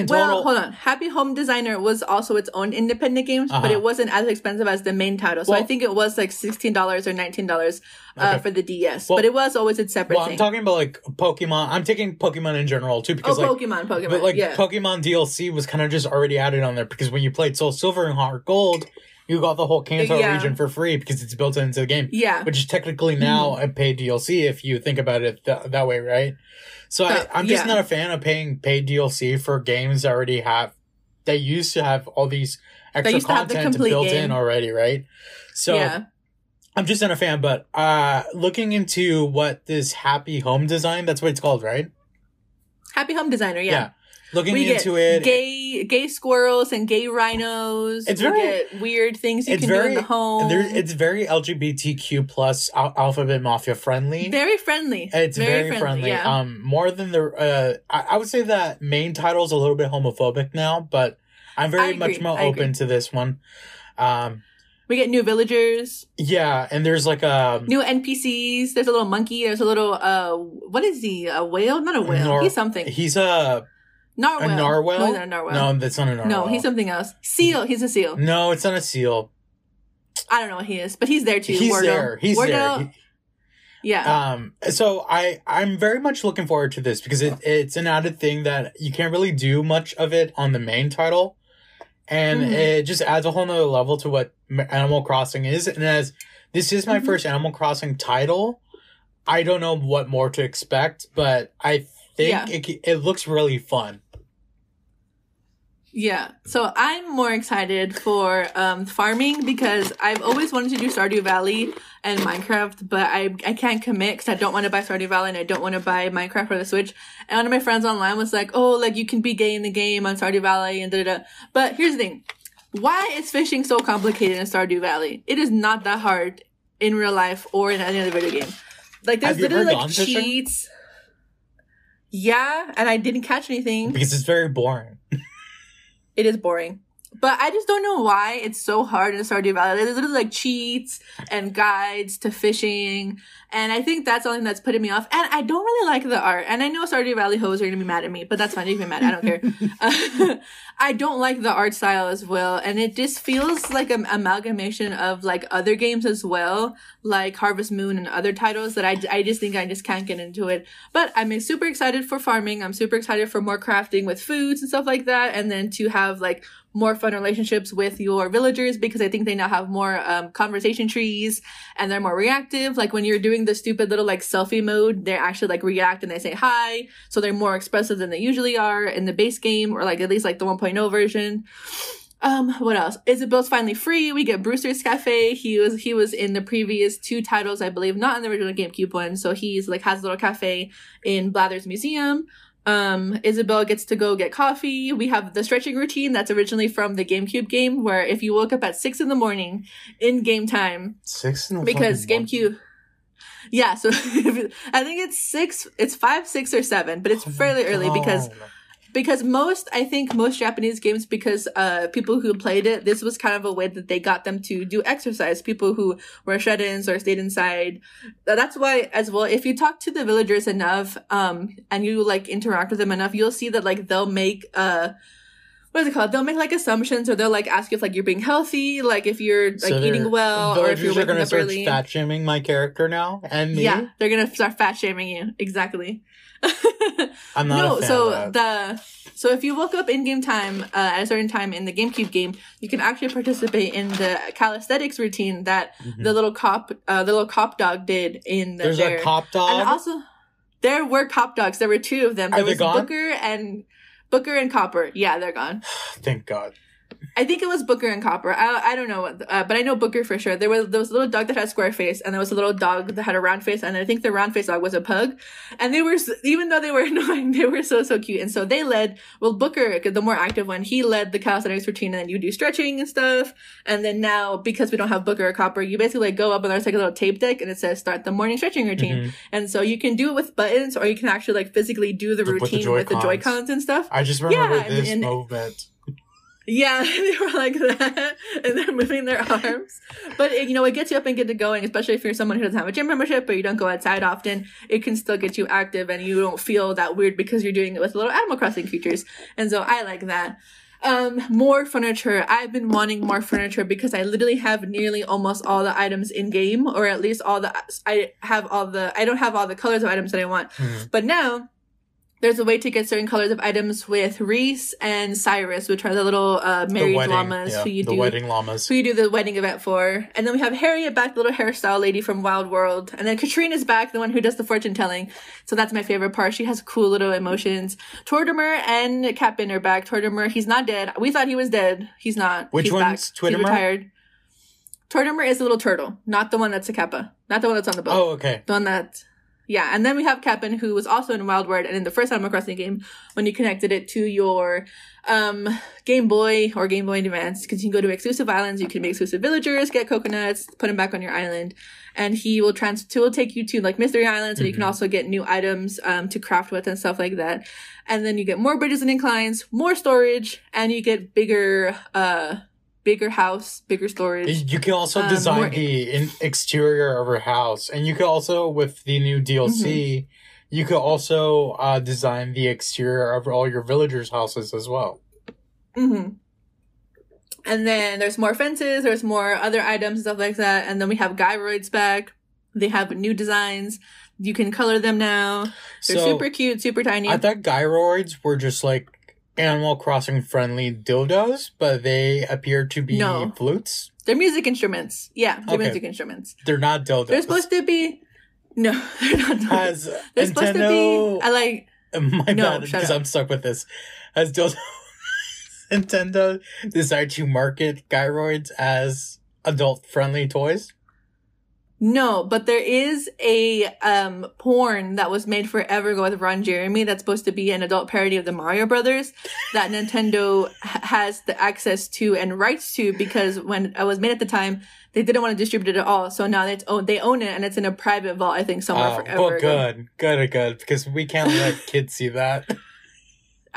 well, hold on. Happy Home Designer was also its own independent game, but Uh-huh. it wasn't as expensive as the main title. So I think it was like sixteen dollars or nineteen dollars uh, Okay. for the DS. Well- but it was always its separate well, I'm thing. talking about like Pokemon. I'm taking Pokemon in general too oh, because like Pokemon, Pokemon, but like yeah. Pokemon DLC was kind of just already added on there because when you played Soul Silver and Heart Gold, you got the whole Kanto Yeah. region for free because it's built into the game. yeah. which is technically now Mm-hmm. a paid DLC if you think about it th- that way, right? So I, Uh, I'm just yeah. not a fan of paying paid DLC for games that already have they used to have all these extra content built in already, right? So yeah. I'm just not a fan. But uh looking into what this Happy Home Design, that's what it's called, right? Happy Home Designer, yeah. Looking we get into it, gay gay squirrels and gay rhinos. It's we very- weird things you can do in the home. it's very LGBTQ plus Al- Alphabet Mafia friendly. very friendly. It's very, friendly. Yeah. Um, more than the uh, I, I would say that main title is a little bit homophobic now, but I'm very much more I open agree. to this one. Um, we get new villagers, yeah, and there's like a new NPCs. There's a little monkey. There's a little uh, what is he? A whale? Not a whale. Nor- he's something. he's a narwhal. a narwhal? No, he's not a narwhal. no, that's not a narwhal. No, he's something else. Seal. He's a seal. no, it's not a seal. I don't know what he is, but he's there too. He's Wardo. there. He's Wardo, there. He- yeah. um so i i'm very much looking forward to this because it, it's an added thing that you can't really do much of it on the main title and Mhm. it just adds a whole nother level to what animal crossing is and as this is my Mhm. first animal crossing title i don't know what more to expect but i think Yeah. it, it looks really fun Yeah. So I'm more excited for um, farming because I've always wanted to do Stardew Valley and Minecraft, but I I can't commit because I don't want to buy Stardew Valley and I don't want to buy Minecraft for the Switch. And one of my friends online was like, "Oh, like you can be gay in the game on Stardew Valley and da da da." But here's the thing: why is fishing so complicated in Stardew Valley? It is not that hard in real life or in any other video game. Like there's Have you ever literally like fishing? cheats. Yeah, and I didn't catch anything. because it's very boring It is boring. But I just don't know why it's so hard in Stardew Valley. There's literally like cheats and guides to fishing. And I think that's something that's putting me off. And I don't really like the art. And I know Stardew Valley hoes are going to be mad at me, but that's fine. You can be mad. I don't care. Uh, I don't like the art style as well. And it just feels like an amalgamation of like other games as well, like Harvest Moon and other titles that I, I just think I just can't get into it. But I'm super excited for farming. I'm super excited for more crafting with foods and stuff like that. And then to have like more fun relationships with your villagers because I think they now have more um, conversation trees and they're more reactive. Like when you're doing the stupid little like selfie mode, they actually like react and they say hi. So they're more expressive than they usually are in the base game or like at least like the 1.0 version. Um, what else? Isabelle's finally free. We get Brewster's Cafe. He was he was in the previous two titles, I believe, not in the original GameCube one. So he's like has a little cafe in Blather's Museum. Um, Isabelle gets to go get coffee. We have the stretching routine that's originally from the GameCube game, where if you woke up at six in the morning in game time, six in the morning. because morning. GameCube. Yeah, so I think it's six, it's five, six, or seven, but it's Oh fairly early because. Because most I think most Japanese games because uh people who played it this was kind of a way that they got them to do exercise people who were shut-ins or stayed inside that's why as well if you talk to the villagers enough um and you like interact with them enough you'll see that like they'll make uh what is it called? They'll make like assumptions, or they'll like ask you if like you're being healthy, like if you're like So eating well, or if villagers you're are gonna up start early. fat shaming my character now and me. Yeah, they're gonna start fat shaming you. Exactly. I'm not no, a fan so the so if you woke up in game time uh, at a certain time in the GameCube game, you can actually participate in the calisthenics routine that Mhm. the little cop, uh, the little cop dog did in the There's there. a cop dog. and also there were cop dogs. There were two of them. Are There they was gone? Booker and Booker and Copper. Yeah, they're gone. Thank God. I think it was Booker and Copper. I, I don't know, what- uh, but I know Booker for sure. There was there was a little dog that had a square face, and there was a little dog that had a round face, and I think the round face dog was a pug. And they were even though they were annoying, they were so so cute. And so they led. Well, Booker, the more active one, he led the calisthenics routine, and then you do stretching and stuff. And then now because we don't have Booker or Copper, you basically like go up and there's like a little tape deck, and it says start the morning stretching routine. Mhm. And so you can do it with buttons, or you can actually like physically do the The- with the routine with the Joy Joy-Cons. And stuff. I just remember Yeah, this and- movement. Yeah, they were like that, and they're moving their arms. But it, you know, it gets you up and get to going, especially if you're someone who doesn't have a gym membership or you don't go outside often. It can still get you active, and you don't feel that weird because you're doing it with little Animal Crossing creatures. And so I like that. Um, more furniture. I've been wanting more furniture because I literally have nearly almost all the items in game, or at least all the. I have all the. I don't have all the colors of items that I want. Mhm. But now there's a way to get certain colors of items with Reese and Cyrus, which are the little uh, The married wedding, llamas yeah, who you the do wedding llamas. who you do the wedding event for. And then we have Harriet back, the little hairstyle lady from Wild World. And then Katrina's back, the one who does the fortune telling. So that's my favorite part. She has cool little emotions. Tortimer and Captain are back. Tortimer, he's not dead. We thought he was dead. He's not. Which he's one's. He's retired. Tortimer is the little turtle, not the one that's a kappa. Not the one that's on the boat. Oh, okay. The one that, yeah, and then we have Kapp'n, who was also in Wild World, and in the first Animal Crossing game, when you connected it to your um, Game Boy or Game Boy Advance, because you can go to exclusive islands, you can make exclusive villagers, get coconuts, put them back on your island, and he will trans he will take you to like Mystery Islands, and you can Mhm. also get new items um, to craft with and stuff like that. And then you get more bridges and inclines, more storage, and you get bigger, uh, bigger house, bigger storage. You can also Um, design more- the in- exterior of her house, and you can also, with the new DLC, Mm-hmm. you could also uh, design the exterior of all your villagers' houses as well. hmm And then there's more fences, there's more other items and stuff like that. And then we have gyroids back. They have new designs. You can color them now. They're so super cute, super tiny. I thought gyroids were just like Animal Crossing friendly dildos, but they appear to be No. flutes. they're music instruments. Yeah, they're Okay. music instruments. They're not dildos. They're supposed to be. No, they're not. Has they're supposed to Nintendo? be. I like. My No, bad, because. I'm stuck with this. Has dildo Nintendo decided to market gyroids as adult friendly toys? No, but there is a um porn that was made forever ago with Ron Jeremy that's supposed to be an adult parody of the Mario Brothers that Nintendo has the access to and rights to because when it was made at the time they didn't want to distribute it at all. So now it's own they own it and it's in a private vault I think somewhere Oh, forever. well, ago. good, good, good, because we can't let kids see that.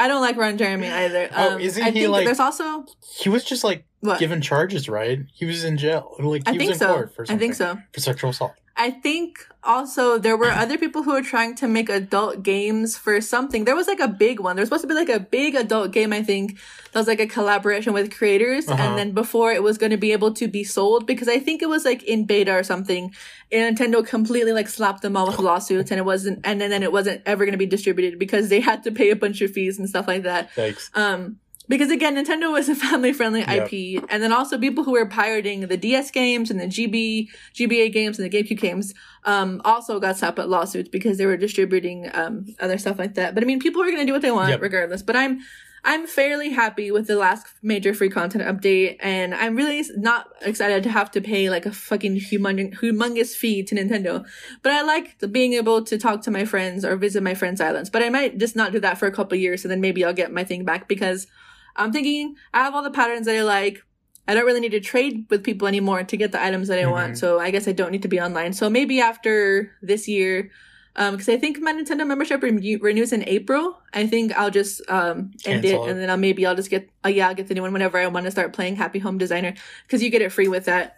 I don't like Ron Jeremy either. Oh, Um, isn't I he, think like- there's also He was just like what given charges, right? He was in jail, like he I was think in so. court for I think so. for sexual assault. I think also there were other people who were trying to make adult games for something. There was like a big one. There was supposed to be like a big adult game, I think, that was like a collaboration with creators. Uh-huh. And then before it was going to be able to be sold, because I think it was like in beta or something, and Nintendo completely like slapped them all with lawsuits and it wasn't, and then, then it wasn't ever going to be distributed because they had to pay a bunch of fees and stuff like that. Thanks. Um, because again, Nintendo was a family friendly Yep. IP, and then also people who were pirating the DS games and the GB, GBA games and the GameCube games, um, also got slapped with lawsuits because they were distributing, um, other stuff like that. But I mean, people are gonna do what they want Yep. regardless. But I'm, I'm fairly happy with the last major free content update, and I'm really not excited to have to pay like a fucking humongous, humongous fee to Nintendo. But I like the being able to talk to my friends or visit my friends' islands. But I might just not do that for a couple years, and then maybe I'll get my thing back because I'm thinking I have all the patterns that I like. I don't really need to trade with people anymore to get the items that I want. Mhm. So I guess I don't need to be online. So maybe after this year, um, because I think my Nintendo membership renew- renews in April. I think I'll just um end Cancel it. and then I'll maybe I'll just get uh, yeah I'll get the new one whenever I want to start playing Happy Home Designer because you get it free with that.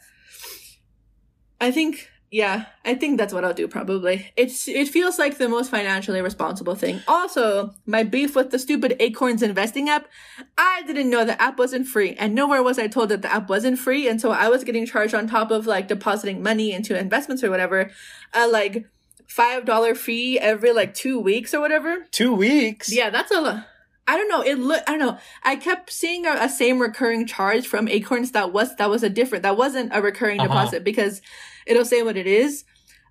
I think yeah, I think that's what I'll do probably. It's it feels like the most financially responsible thing. Also, my beef with the stupid Acorns investing app, I didn't know the app wasn't free, and nowhere was I told that the app wasn't free, and so I was getting charged on top of like depositing money into investments or whatever, a like five dollar fee every like two weeks or whatever. Two weeks. Yeah, that's a lot. I don't know. It look. I don't know. I kept seeing a, a same recurring charge from Acorns that was that was a different that wasn't a recurring Uh-huh. deposit because it'll say what it is.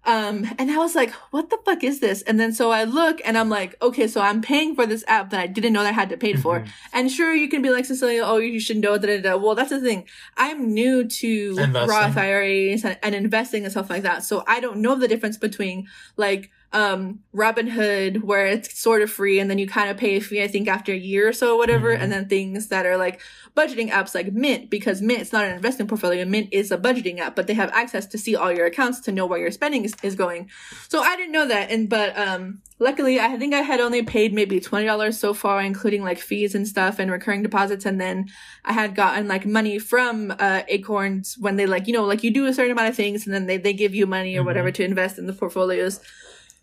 Um, and I was like, what the fuck is this? And then so I look and I'm like, okay, so I'm paying for this app that I didn't know that I had to pay for. Mhm. And sure, you can be like, Cecilia, oh, you should know that. Well, that's the thing. I'm new to Investing. Roth IRAs and, and investing and stuff like that. So I don't know the difference between like, um, Robinhood, where it's sort of free and then you kind of pay a fee, I think, after a year or so, or whatever. Mhm. And then things that are like budgeting apps like Mint, because Mint is not an investment portfolio. Mint is a budgeting app, but they have access to see all your accounts to know where your spending is, is going. So I didn't know that. And, but, um, luckily I think I had only paid maybe $20 so far, including like fees and stuff and recurring deposits. And then I had gotten like money from, uh, Acorns when they like, you know, like you do a certain amount of things and then they, they give you money or Mhm. whatever to invest in the portfolios.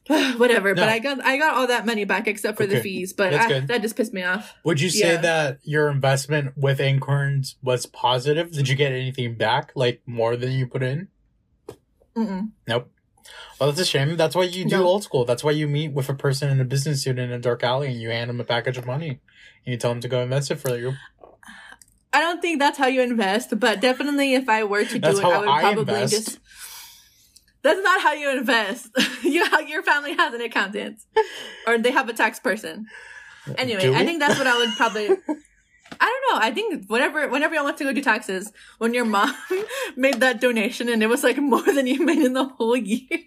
whatever, No. but I got, I got all that money back except for the fees, but I, that just pissed me off. Would you say Yeah. that your investment with Acorns was positive? Did you get anything back, like more than you put in? Mm-mm. Nope. Well, that's a shame. That's why you do old school. That's why you meet with a person in a business suit in a dark alley and you hand them a package of money and you tell them to go invest it for you. I don't think that's how you invest, but definitely if I were to do That's it, I would I probably invest. just. That's not how you invest. you, your family has an accountant, or they have a tax person. Anyway, I think that's what I would probably. I don't know. I think whatever, whenever I went to go do taxes, when your mom made that donation and it was like more than you made in the whole year,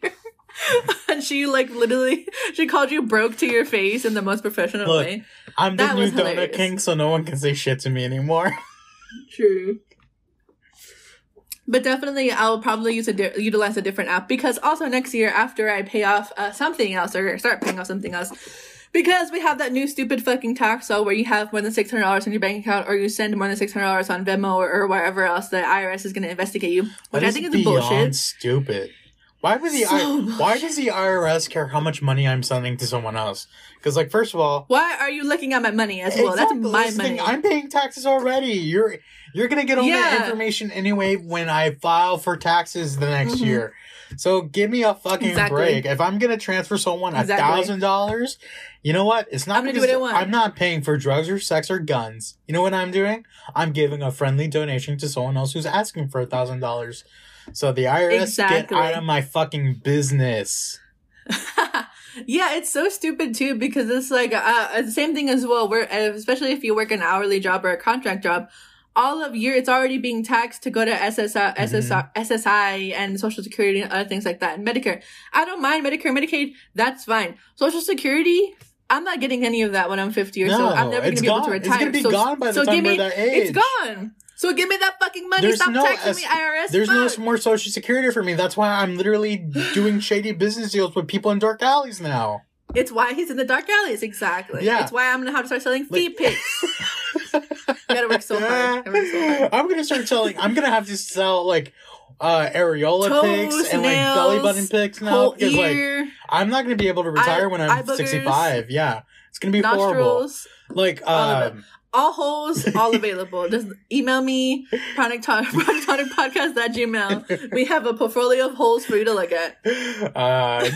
and she like literally she called you broke to your face in the most professional Look, way. I'm the That new was donut hilarious. king, so no one can say shit to me anymore. True. But definitely, I'll probably use a di- utilize a different app because also next year after I pay off uh, something else or start paying off something else, because we have that new stupid fucking tax law where you have more than six hundred dollars in your bank account or you send more than six hundred dollars on Venmo or, or wherever else the IRS is going to investigate you, which I think is beyond bullshit. stupid. Why would the So I- why does the IRS care how much money I'm sending to someone else? Because like first of all, Why are you looking at my money as well? That's my that's the thing, money. I'm paying taxes already. You're you're gonna get all that information anyway when I file for taxes the next Mhm. year. So give me a fucking Exactly. break. If I'm gonna transfer someone a thousand dollars, you know what? It's not I'm gonna do because what I want. I'm not paying for drugs or sex or guns. You know what I'm doing? I'm giving a friendly donation to someone else who's asking for a thousand dollars. So the IRS Exactly. get out of my fucking business. yeah, it's so stupid too because it's like uh, the same thing as well. Where uh, especially if you work an hourly job or a contract job, all of your it's already being taxed to go to SSI, SSI, SSI and Social Security and other things like that and Medicare. I don't mind Medicare, Medicaid. That's fine. Social Security. I'm not getting any of that when I'm 50 or so. I'm never going to be able gone. to It's retire. gonna be so, gone by the so time give we're me, that age. It's gone. So give me that fucking money. There's Stop no taxing S- me, IRS. There's no more social security for me. That's why I'm literally doing shady business deals with people in dark alleys now. It's why he's in the dark alleys. Exactly. Yeah. It's why I'm gonna have to start selling Like- feet pics. gotta work so hard. Work so hard. I'm gonna start selling. I'm gonna have to sell like uh areola Toes, pics and like belly button pics now because like I'm not gonna be able to retire when I'm boogers, 65. Yeah, it's gonna be horrible. Like um, all holes, all available. Just email me, Chronic Talk, Chronic Tonic Podcast at Gmail. We have a portfolio of holes for you to look at. uh,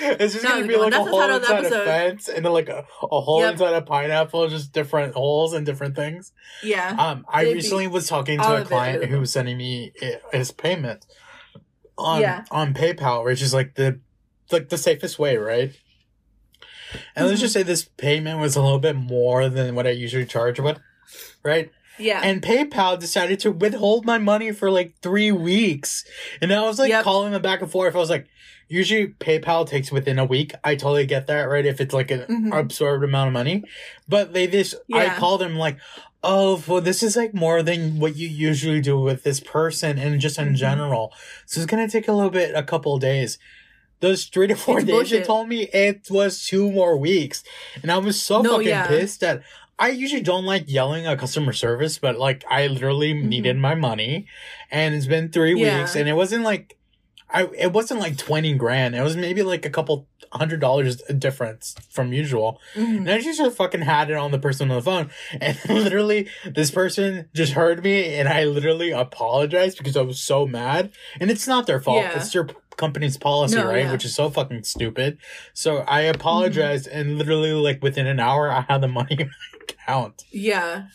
it's just No, gonna be like a hole title of the inside a fence and then like a, a hole Yep. inside a pineapple, just different holes and different things. Yeah. Um, I recently was talking to a client who was sending me his payment on Yeah. on PayPal, which is like the like the safest way, right? And let's just say this payment was a little bit more than what I usually charge with, right? Yeah. And PayPal decided to withhold my money for like three weeks. And I was like Yep. calling them back and forth. I was like, usually PayPal takes within a week. I totally get that, right? If it's like an Mhm. absorbed amount of money. But they just, I called them like, oh, well, this is like more than what you usually do with this person and just in Mhm. general. So it's going to take a little bit, a couple of days. Those three to four It's days bullshit. they told me it was two more weeks. And I was so No, fucking yeah. pissed that I usually don't like yelling at customer service, but like I literally Mhm. needed my money and it's been three Yeah. weeks and it wasn't like I it wasn't like twenty grand. It was maybe like a couple hundred dollars difference from usual. Mhm. And I just sort of fucking had it on the person on the phone. And literally this person just heard me and I literally apologized because I was so mad. And it's not their fault. Yeah. It's their company's policy, No, right? yeah. Mm-hmm. Which is so fucking stupid. So I apologized and literally like within an hour I had the money in my account. Yeah,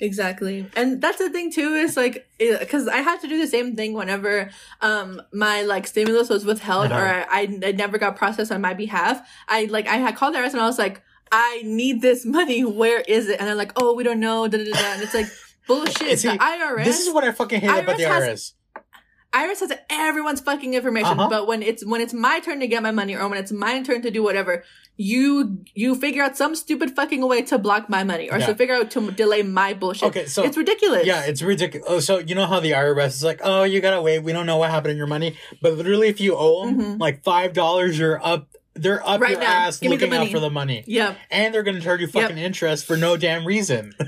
exactly. And that's the thing too is like because I had to do the same thing whenever um my like stimulus was withheld or Uh-huh. I, I it never got processed on my behalf. I like I had called the IRS and I was like, I need this money. Where is it? And they're like, Oh, we don't know. Da, da, da. And it's like bullshit. See, the IRS. This is what I fucking hate about the IRS has- IRS. IRS has everyone's fucking information, Uh-huh. but when it's when it's my turn to get my money or when it's my turn to do whatever, you you figure out some stupid fucking way to block my money or Yeah. to figure out to delay my bullshit. Okay, so it's ridiculous. Yeah, it's ridiculous. Oh, so you know how the IRS is like, oh, you gotta wait. We don't know what happened to your money. But literally, if you owe them Mhm. like five dollars, you're up. They're up Right your now. ass Give looking out for the money, Yep. and they're gonna charge you fucking interest for no damn reason.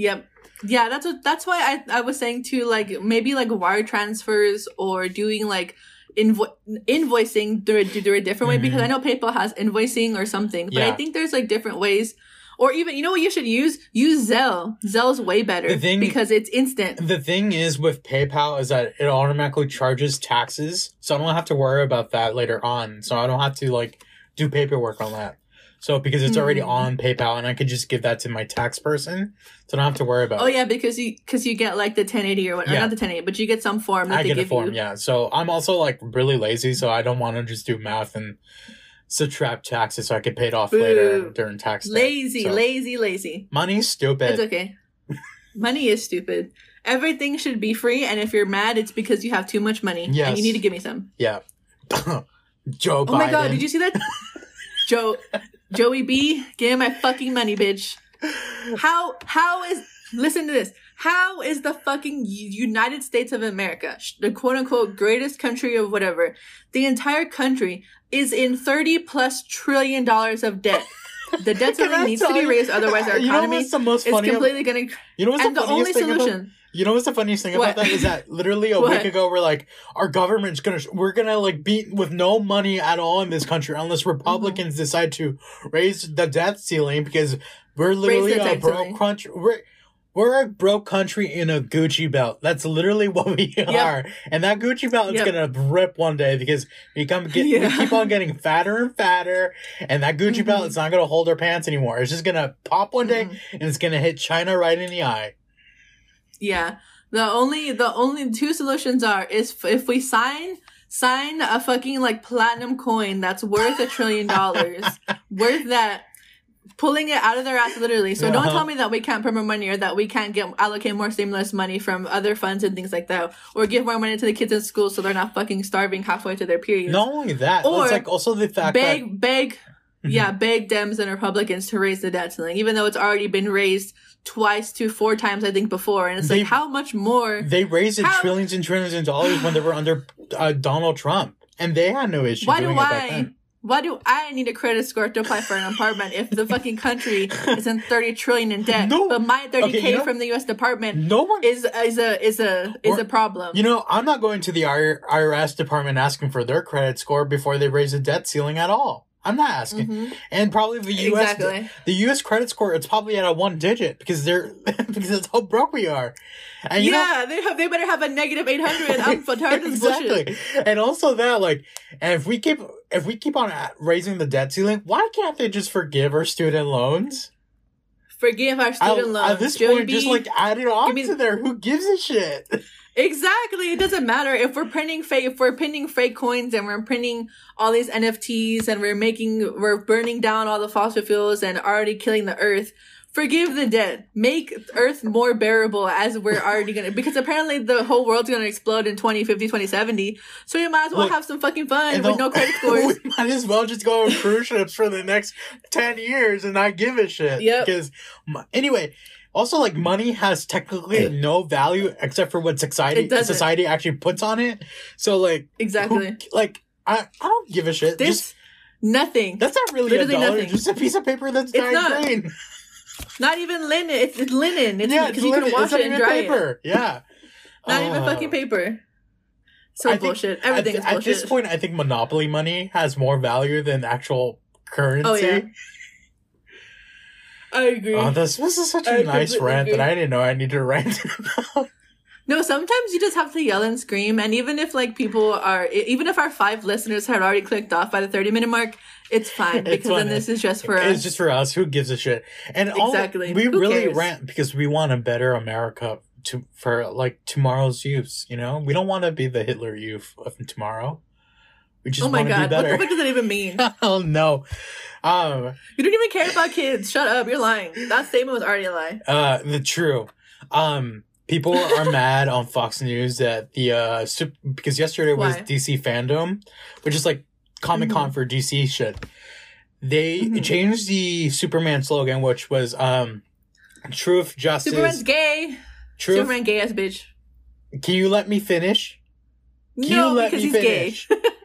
Yep. Yeah, that's what that's why I I was saying too like maybe like wire transfers or doing like invo- invoicing through a, through a different way because Mhm. I know PayPal has invoicing or something, but I think there's like different ways or even you know what you should use? Use Zelle. Zelle's way better thing- because it's instant. the thing is with PayPal is that it automatically charges taxes, so I don't have to worry about that later on. So I don't have to like do paperwork on that. So because it's already Mhm. on PayPal, and I could just give that to my tax person, so I don't have to worry about. Oh yeah, because you because you get like the 1080 or what? Yeah. not the 1080, but you get some form I get a form, you. yeah. So I'm also like really lazy, so I don't want to just do math and subtract taxes so I can pay it off later during tax day. Lazy, So, lazy, lazy. Money's stupid. It's okay. Money is stupid. Everything should be free, and if you're mad, it's because you have too much money and you need to give me some. Yeah. Joe Biden. Oh my god, did you see that? Joe, Joey B, give me my fucking money, bitch. How how is listen to this? How is the fucking United States of America, the quote unquote greatest country of whatever, the entire country is in thirty plus trillion dollars of debt? The debt ceiling needs to be raised, otherwise our You know economy most is completely gonna. you know what's And the the only solution, You know what's the funniest thing What? about that is that literally a week ago we're like our government's gonna we're gonna like beat with no money at all in this country unless Mm-hmm. Republicans decide to raise the debt ceiling because we're literally a broke ceiling. country. We're we're a broke country in a Gucci belt. That's literally what we are, and that Gucci belt is gonna rip one day because we come get Yeah. we keep on getting fatter and fatter, and that Gucci belt Mhm. is not gonna hold our pants anymore. It's just gonna pop one day Mhm. and it's gonna hit China right in the eye. Yeah. The only the only two solutions are is f- if we sign sign a fucking like platinum coin that's worth a trillion dollars, worth that pulling it out of their ass literally. So don't Uh-huh. tell me that we can't print more money or that we can't get allocate more stimulus money from other funds and things like that or give more money to the kids in school so they're not fucking starving halfway to their period. Not only that, Or it's like also the fact that beg beg Mhm. yeah, beg Dems and Republicans to raise the debt ceiling, even though it's already been raised twice to four times, I think, before. And it's They- like, how much more? they raised it How- trillions and trillions of dollars when they were under uh, Donald Trump, and they had no issue Why do I? Why do I need a credit score to apply for an apartment if the fucking country is in thirty trillion in debt, No. but my thirty k you know- from the U.S. Department No one, is is a is a is a problem? you know, I'm not going to the IRS department asking for their credit score before they raise the debt ceiling at all. I'm not asking, Mhm. and probably the U.S. Exactly. the U.S. credit score it's probably at a one digit because they're because that's how broke we are. And you know, yeah, they have. They better have a negative eight hundred. I'm tired of this bullshit. exactly. And also that, like, and if we keep if we keep on at- raising the debt ceiling, why can't they just forgive our student loans? Forgive our I- student loans. At this Joey point, B. just like add it on to there. Who gives a shit? Exactly. It doesn't matter if we're printing fake if we're printing fake coins and we're printing all these NFTs and we're making we're burning down all the fossil fuels and already killing the earth. Forgive the dead. Make Earth more bearable as we're already gonna because apparently the whole world's gonna explode in 2050, 2070. So you might as well Look, have some fucking fun with no credit scores. we might as well just go on cruise ships for the next ten years and not give a shit. Yeah. Because anyway, also like money has technically no value except for what society It society actually puts on it. So like exactly. who, like I I don't give a shit. This Just nothing. that's not really a dollar. nothing. Just a piece of paper that's It's dyed not. green. Not even linen. It's, it's linen. It's yeah, because it's you can wash it's not it and even dry it. paper. Yeah. Not even Uh, fucking paper. So I think- bullshit. At, Everything th- is at this point, I think monopoly money has more value than actual currency. Oh, yeah. I agree. Oh, this this is such a I nice completely rant that. I didn't know I needed to rant about. No, sometimes you just have to yell and scream, and even if like people are, even if our five listeners had already clicked off by the thirty minute mark, it's fine It's because then this is just for it's us. It's just for us. Who gives a shit? And all- Exactly. we Who really cares? rant because we want a better America to for like tomorrow's youth. You know, we don't want to be the Hitler youth of tomorrow. We just oh my god, what the fuck does that even mean? oh no. Um. you don't even care about kids. Shut up, you're lying. That statement was already a lie. Uh. The true. Um. People are mad on Fox News that the uh because yesterday was Why? DC FanDome, which is like Comic Con for DC shit. They Mhm. changed the Superman slogan, which was um, truth, justice, Superman's gay. truth. Superman gay ass bitch. Can you let me finish? Can no, you let because me he's finish? gay.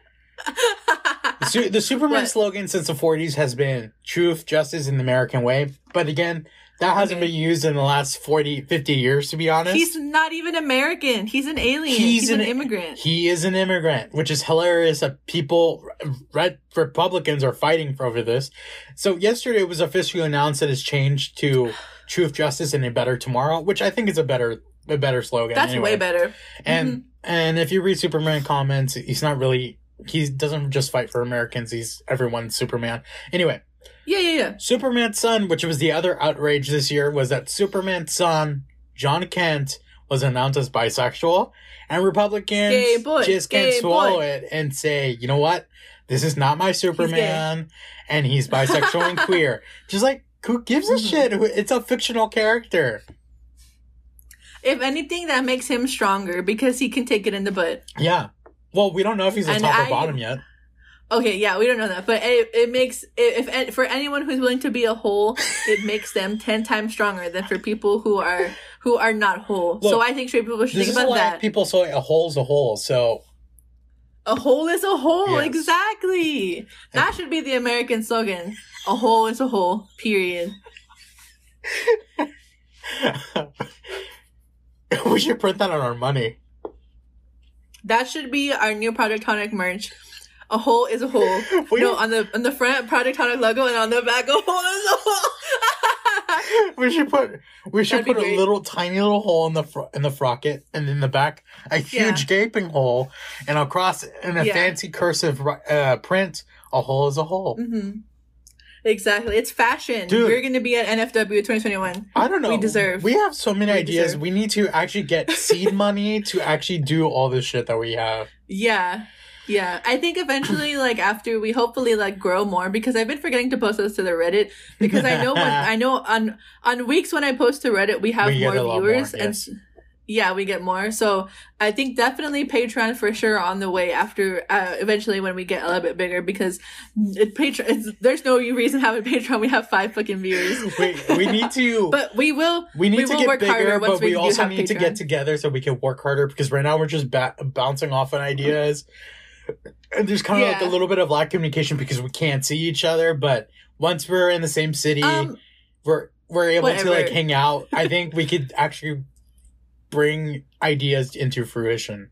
The, Su- the Superman What? slogan since the 40s has been truth, justice, and the American way. But again, that hasn't Okay. been used in the last 40, 50 years, to be honest. He's not even American. He's an alien. He's He's, an, an- immigrant. He is an immigrant, which is hilarious that people, red Republicans are fighting for over this. So yesterday it was officially announced that it's changed to truth, justice, and a better tomorrow, which I think is a better, a better slogan. That's anyway. way better. And Mhm. and if you read Superman comments, he's not really he doesn't just fight for Americans. He's everyone's Superman. Anyway, Yeah, yeah, yeah. Superman's son, which was the other outrage this year, was that Superman's son, Jon Kent, was announced as bisexual, and Republicans boy, just can't swallow boy. it and say, you know what, this is not my Superman, and he's bisexual and queer. Just like who gives a Mhm. shit? It's a fictional character. if anything, that makes him stronger because he can take it in the butt. Yeah. Well, we don't know if he's a top I- or bottom yet. Okay, yeah, we don't know that, but it, it makes if, if for anyone who's willing to be a whole, it makes them ten times stronger than for people who are who are not whole. so I think straight people should This think is about why that. people say a hole is a hole. So a hole is a whole, Yes. exactly. That should be the American slogan. A hole is a whole. Period. we should print that on our money. That should be our new Project Tonic merch. A hole is a hole. We, no, on the on the front Project Tonic logo and on the back a hole is a hole. we should put we should That'd put a little tiny little hole in the fr- in the frocket and in the back a huge Yeah. gaping hole and across in a Yeah. fancy cursive uh, print a hole is a hole. hmm Exactly. It's fashion. Dude. We're gonna be at NFW 2021. I don't know. We deserve. We have so many We ideas. deserve. We need to actually get seed money to actually do all this shit that we have. Yeah. Yeah. I think eventually, like after we hopefully like grow more, because I've been forgetting to post those to the Reddit. Because I know when I know on on weeks when I post to Reddit, we have We more viewers more, and yes. s- yeah, we get more. So I think definitely Patreon for sure on the way after uh, eventually when we get a little bit bigger because it Patreon it's, there's no reason having Patreon. We have five fucking viewers. We we need to But we will we need we to get work harder bigger, but we we, also need to get together so we can work harder because right now we're just ba- bouncing off on ideas. And there's kind of like a little bit of lack of communication because we can't see each other. But once we're in the same city, um we're we're able to like hang out. I think we could actually bring ideas into fruition.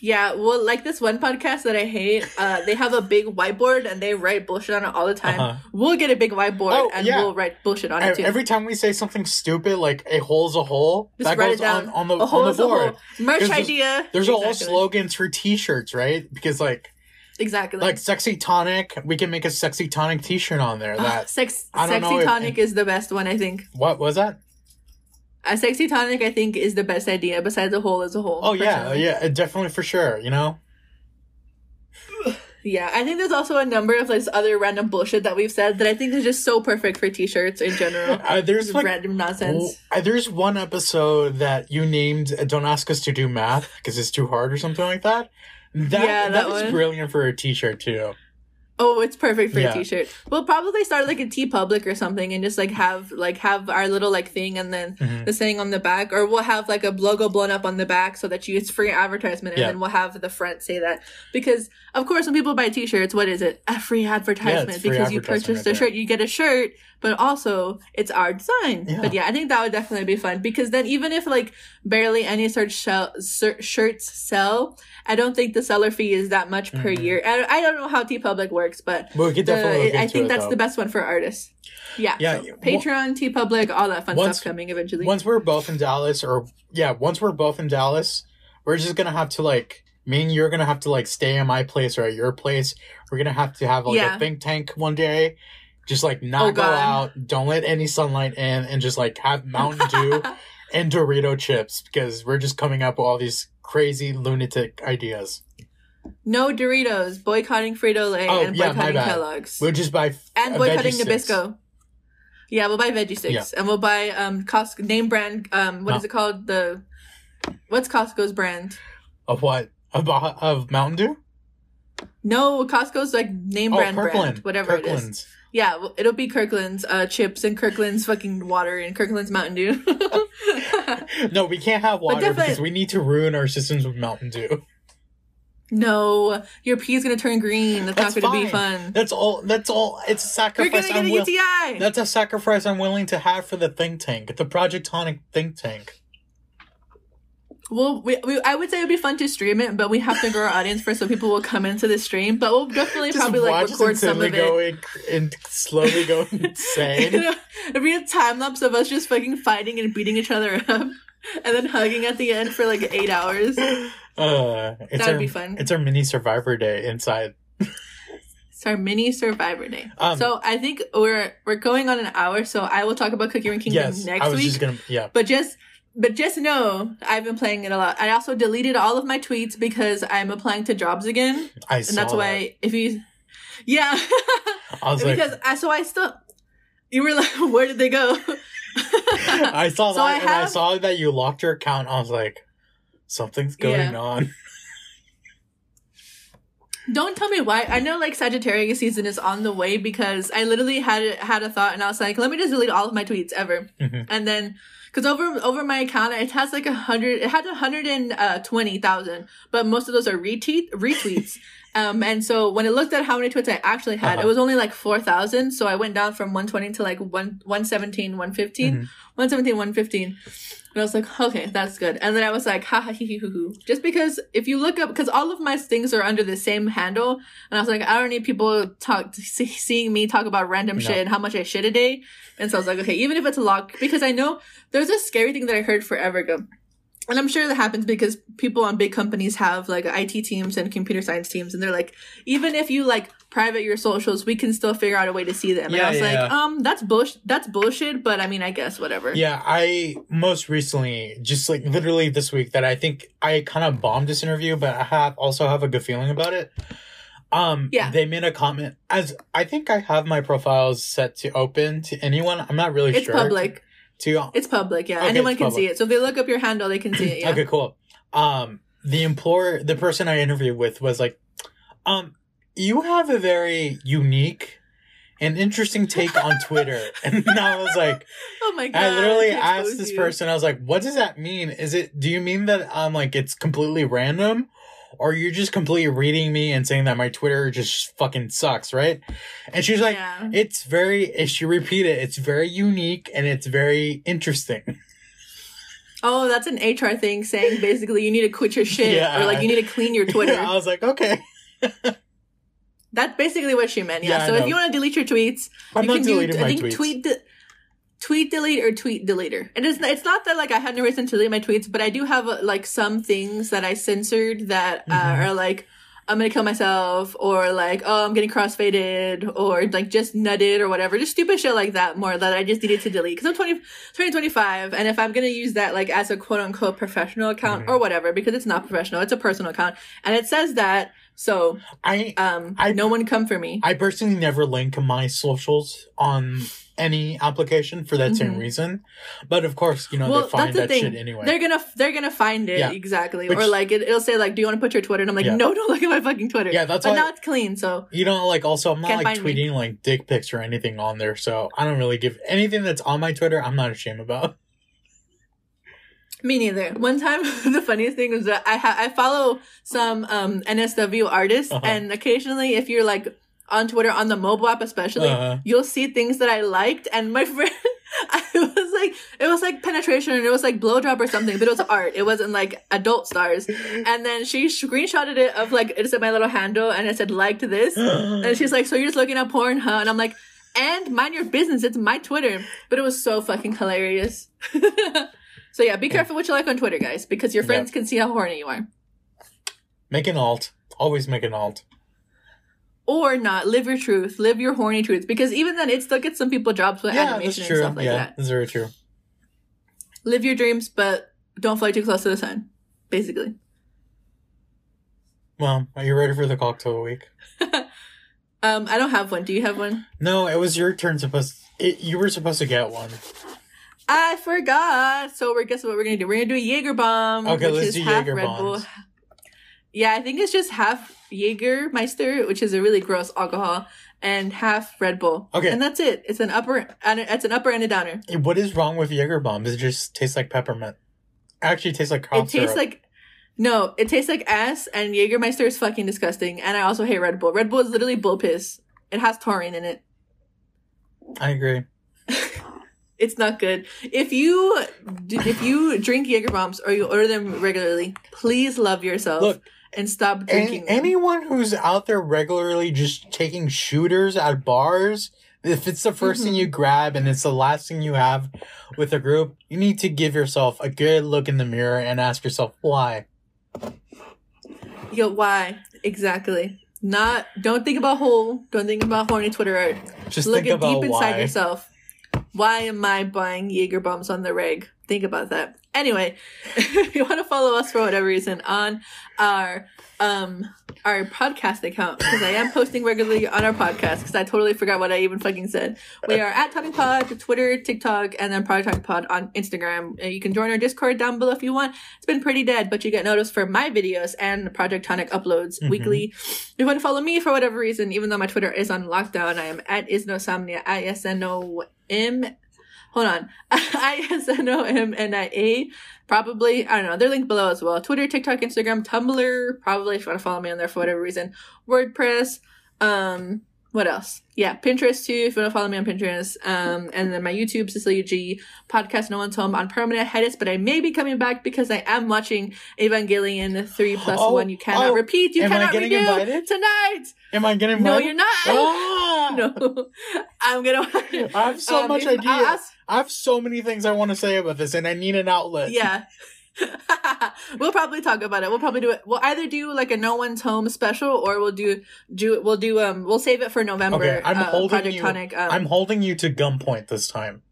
Yeah, well, like this one podcast that I hate, uh, they have a big whiteboard and they write bullshit on it all the time. Uh-huh. We'll get a big whiteboard Oh, and yeah. we'll write bullshit on it too. Every time we say something stupid, like a hole's a hole, Just that goes on, on the on the board. Merch There's idea. There's all exactly. slogans for T-shirts, right? Because like Exactly. like sexy tonic, we can make a sexy tonic T-shirt on there. Ah, That sex, I don't know sexy if- tonic is the best one, I think. what was that? A sexy tonic, I think, is the best idea. Besides a hole as a whole. Oh yeah, personally. yeah, definitely for sure. You know, yeah. I think there's also a number of like other random bullshit that we've said that I think is just so perfect for t-shirts in general. uh, there's like random nonsense. uh, there's one episode that you named uh, "Don't ask us to do math because it's too hard" or something like that. That Yeah, that that one. brilliant for a T-shirt too. Oh, it's perfect for Yeah. a t-shirt. We'll probably start like a TeePublic or something and just like have like have our little like thing and then Mhm. the saying on the back, or we'll have like a logo blown up on the back so that you it's free advertisement, and Yeah. then we'll have the front say that because of course when people buy T-shirts, what is it? A free advertisement free because you advertisement purchase right the shirt, you get a shirt, but also it's our design. Yeah. But yeah, I think that would definitely be fun because then even if like barely any such shell, shirts sell, I don't think the seller fee is that much per Mhm. year. I, I don't know how TeePublic works, but But we the- I think that's though. the best one for artists. Yeah. Yeah, so Patreon, TeePublic, all that fun once- stuff coming eventually. Once we're both in Dallas, or yeah, once we're both in Dallas, we're just gonna have to like. Me and you're gonna have to like stay in my place or at your place. We're gonna have to have like Yeah. a think tank one day. Just like not Oh, go out, don't let any sunlight in, and just like have Mountain Dew and Dorito chips because we're just coming up with all these crazy lunatic ideas. no Doritos, boycotting Frito Lay, Oh, and yeah, boycotting. Kellogg's, We'll just buy f- and boycotting veggie sticks. Nabisco. Yeah, we'll buy veggie sticks, and we'll buy um Costco name brand. Um, what No. is it called? The what's Costco's brand? Of what? Of, of Mountain Dew? No, Costco's like name Oh, brand Kirkland. brand, whatever it is. Yeah, well, it'll be Kirkland's uh, chips and Kirkland's fucking water and Kirkland's Mountain Dew. No, we can't have water because we need to ruin our systems with Mountain Dew. no, your pee is gonna turn green. That's, That's not gonna be fun. That's all. That's all. It's a sacrifice. You're gonna I'm get a will- That's a sacrifice I'm willing to have for the think tank, the Project Tonic think tank. Well, we, we, I would say it would be fun to stream it, but we have to grow our audience first, so people will come into the stream. But we'll definitely Just probably like record some of it. and slowly go insane. It'd be a time lapse of us just fucking fighting and beating each other up, and then hugging at the end for like eight hours. Uh, it's That'd our, be fun. It's our mini Survivor Day inside. It's our mini Survivor Day. Um, so I think we're we're going on an hour, so I will talk about Cookie Run Kingdom yes, next I was week. just gonna. Yeah, But just but just know I've been playing it a lot. I also deleted all of my tweets because I'm applying to jobs again. I And that's that. why if you Yeah. I was like, because I so I still you were like, where did they go? I saw So that I and I saw that you locked your account. I was like, something's going Yeah. on. Don't tell me why. I know like Sagittarius season is on the way because I literally had had a thought and I was like, let me just delete all of my tweets ever. Mhm. And then because over over my account it has like a hundred it had a hundred and uh, twenty thousand, but most of those are retweet retweets. um and so when it looked at how many tweets I actually had, Uh-huh. it was only like four thousand. So I went down from one twenty to like one one seventeen, one fifteen. Mhm. 117, 115. And I was like, okay, that's good. And then I was like, ha ha hee hee hoo hoo. Just because if you look up, because all of my things are under the same handle, and I was like, I don't need people talk see, seeing me talk about random No. shit and how much I shit a day. And so I was like, okay, even if it's a lock, because I know there's a scary thing that I heard forever ago. And I'm sure that happens because people on big companies have like IT teams and computer science teams, and they're like, even if you like private your socials, we can still figure out a way to see them. and I was yeah, like, yeah. um, that's bullshit. That's bullshit. But I mean, I guess whatever. Yeah, I most recently, just like literally this week, that I think I kind of bombed this interview, but I have also have a good feeling about it. Um, Yeah. they made a comment as I think I have my profiles set to open to anyone. I'm not really It's sure. public. To It's public, yeah. Okay, Anyone can public. see it. So if they look up your handle, they can see it. Yeah. Okay, cool. Um, the employer, the person I interviewed with was like, um, you have a very unique and interesting take on Twitter. and I was like, Oh my god! I literally to asked this you. person, I was like, what does that mean? Is it, do you mean that I'm um, like it's completely random? Or you're just completely reading me and saying that my Twitter just fucking sucks, right? And she's like, yeah. it's very, if she repeat it, it's very unique and it's very interesting. Oh, that's an HR thing saying basically you need to quit your shit Yeah. or like you need to clean your Twitter. I was like, okay. That's basically what she meant. Yeah. Yeah, so if you want to delete your tweets, I'm you not can do. my I think tweets. tweet. De- Tweet delete or tweet deleter. And It is. It's not that like I had no reason to delete my tweets, but I do have like some things that I censored that uh, Mhm. are like I'm gonna kill myself or like oh I'm getting crossfaded or like just nutted or whatever, just stupid shit like that. More that I just needed to delete because I'm 20, 20, 25, and if I'm gonna use that like as a quote unquote professional account Mhm. or whatever, because it's not professional, it's a personal account, and it says that. So I um, I- no one come for me. I personally never link my socials on any application for that same Mhm. reason. But of course, you know, Well, they find that thing. shit anyway. They're gonna they're gonna find it Yeah. exactly, Which- or like it, it'll say like, "Do you want to put your Twitter?" And I'm like, Yeah. "No, don't look at my fucking Twitter." Yeah, that's but why- now it's clean. So you know, like also I'm not like find me. tweeting like dick pics or anything on there, so I don't really give anything that's on my Twitter I'm not ashamed about. me neither. One time, the funniest thing was that I ha- I follow some um NSFW artists, Uh-huh. and occasionally, if you're like on Twitter on the mobile app, especially, Uh-huh. you'll see things that I liked, and my friend. I was like, it was like penetration, and it was like blowjob or something, but it was art. It wasn't like adult stars. And then she screenshotted it of like it said my little handle, and it said liked this, And she's like, "So you're just looking at porn, huh?" And I'm like, "And mind your business. It's my Twitter." But it was so fucking hilarious. so yeah, be careful what you like on Twitter, guys, because your friends can see how horny you are, make an alt. Always make an alt. Or not. Live your truth. Live your horny truth, because even then, it still gets some people jobs with yeah, animation and stuff like yeah, that. that's very true. Live your dreams, but don't fly too close to the sun. Basically. Well, are you ready for the cocktail week? Um, I don't have one. Do you have one? No, it was your turn. Supposed it, you were supposed to get one. I forgot. So we're guess what we're gonna do? We're gonna do a Jaeger bomb. Okay, which let's is do half Jaeger Red Bull. Yeah, I think it's just half Jägermeister, which is a really gross alcohol, and half Red Bull. Okay. and that's it. It's an upper and it's an upper and a downer. What is wrong with Jaeger bombs? It just tastes like peppermint. Actually, it tastes like cough it tastes like no, it tastes like ass, and Jägermeister is fucking disgusting. And I also hate Red Bull. Red Bull is literally bull piss. It has taurine in it. I agree. It's not good. If you if you drink Jaeger bombs or you order them regularly, please love yourself Look, and stop drinking. them. anyone who's out there regularly just taking shooters at bars, if it's the 1st thing Mhm. you grab and it's the last thing you have with a group, you need to give yourself a good look in the mirror and ask yourself why. Yo, why exactly? Not. Don't think about whole. Don't think about horny Twitter art. Just Look think at about deep inside yourself. Why am I buying Jaeger bombs on the reg? Think about that. Anyway, if you want to follow us for whatever reason on our um our podcast account because I am posting regularly on our podcast because I totally forgot what I even fucking said. We are at Tonic Pod, Twitter, TikTok, and then Project Tonic Pod on Instagram. Uh, You can join our Discord down below if you want. It's been pretty dead, but you get noticed for my videos and Project Tonic uploads Mhm. weekly. If you want to follow me for whatever reason, even though my Twitter is on lockdown, I am at Isnosomnia, I S N O M. Hold on. I S N O M N I A. Probably. I don't know. They're linked below as well. Twitter, TikTok, Instagram, Tumblr. Probably if you want to follow me on there for whatever reason. WordPress. Um, what else? Yeah, Pinterest too, if you want to follow me on Pinterest. Um, and then my YouTube, Cecilia G, podcast No One's Home on permanent hiatus, but I may be coming back because I am watching Evangelion 3 plus Oh, 1. You cannot oh, repeat. You cannot redo invited? tonight. Am I getting invited? No, you're not. Ah! No, I'm gonna. I have so Um, much idea. I have so many things I want to say about this, and I need an outlet. yeah. we'll probably talk about it. We'll probably do it. We'll either do like a no one's home special, or we'll do do we'll do um we'll save it for November. Okay, I'm uh, holding Project you- Tonic. Um, I'm holding you to gunpoint this time.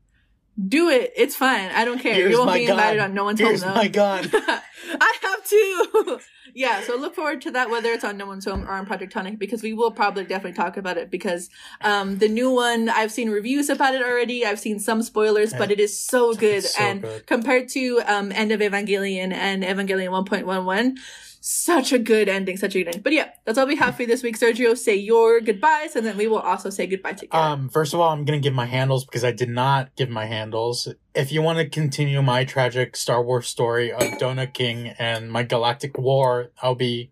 do it. It's fine. I don't care. Here's you won't be invited gun. on no one's Here's home though. my gun. I have to. yeah, so look forward to that whether it's on No One's Home or on Project Tonic because we will probably definitely talk about it because um the new one I've seen reviews about it already. I've seen some spoilers, but it is so good so and good. compared to um End of Evangelion and Evangelion 1.11 such a good ending, such a good ending. But yeah, that's all we have for you this week. Sergio, say your goodbyes, and then we will also say goodbye together. Um, first of all, I'm gonna give my handles because I did not give my handles. If you want to continue my tragic Star Wars story of Dona King and my galactic war, I'll be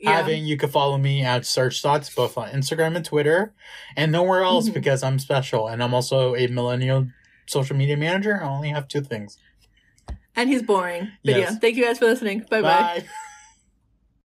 yeah. having. You can follow me at Serg Thoughts both on Instagram and Twitter, and nowhere else Mhm. because I'm special and I'm also a millennial social media manager. I only have two things. and he's boring. But Yes. yeah, thank you guys for listening. Bye bye. Bye.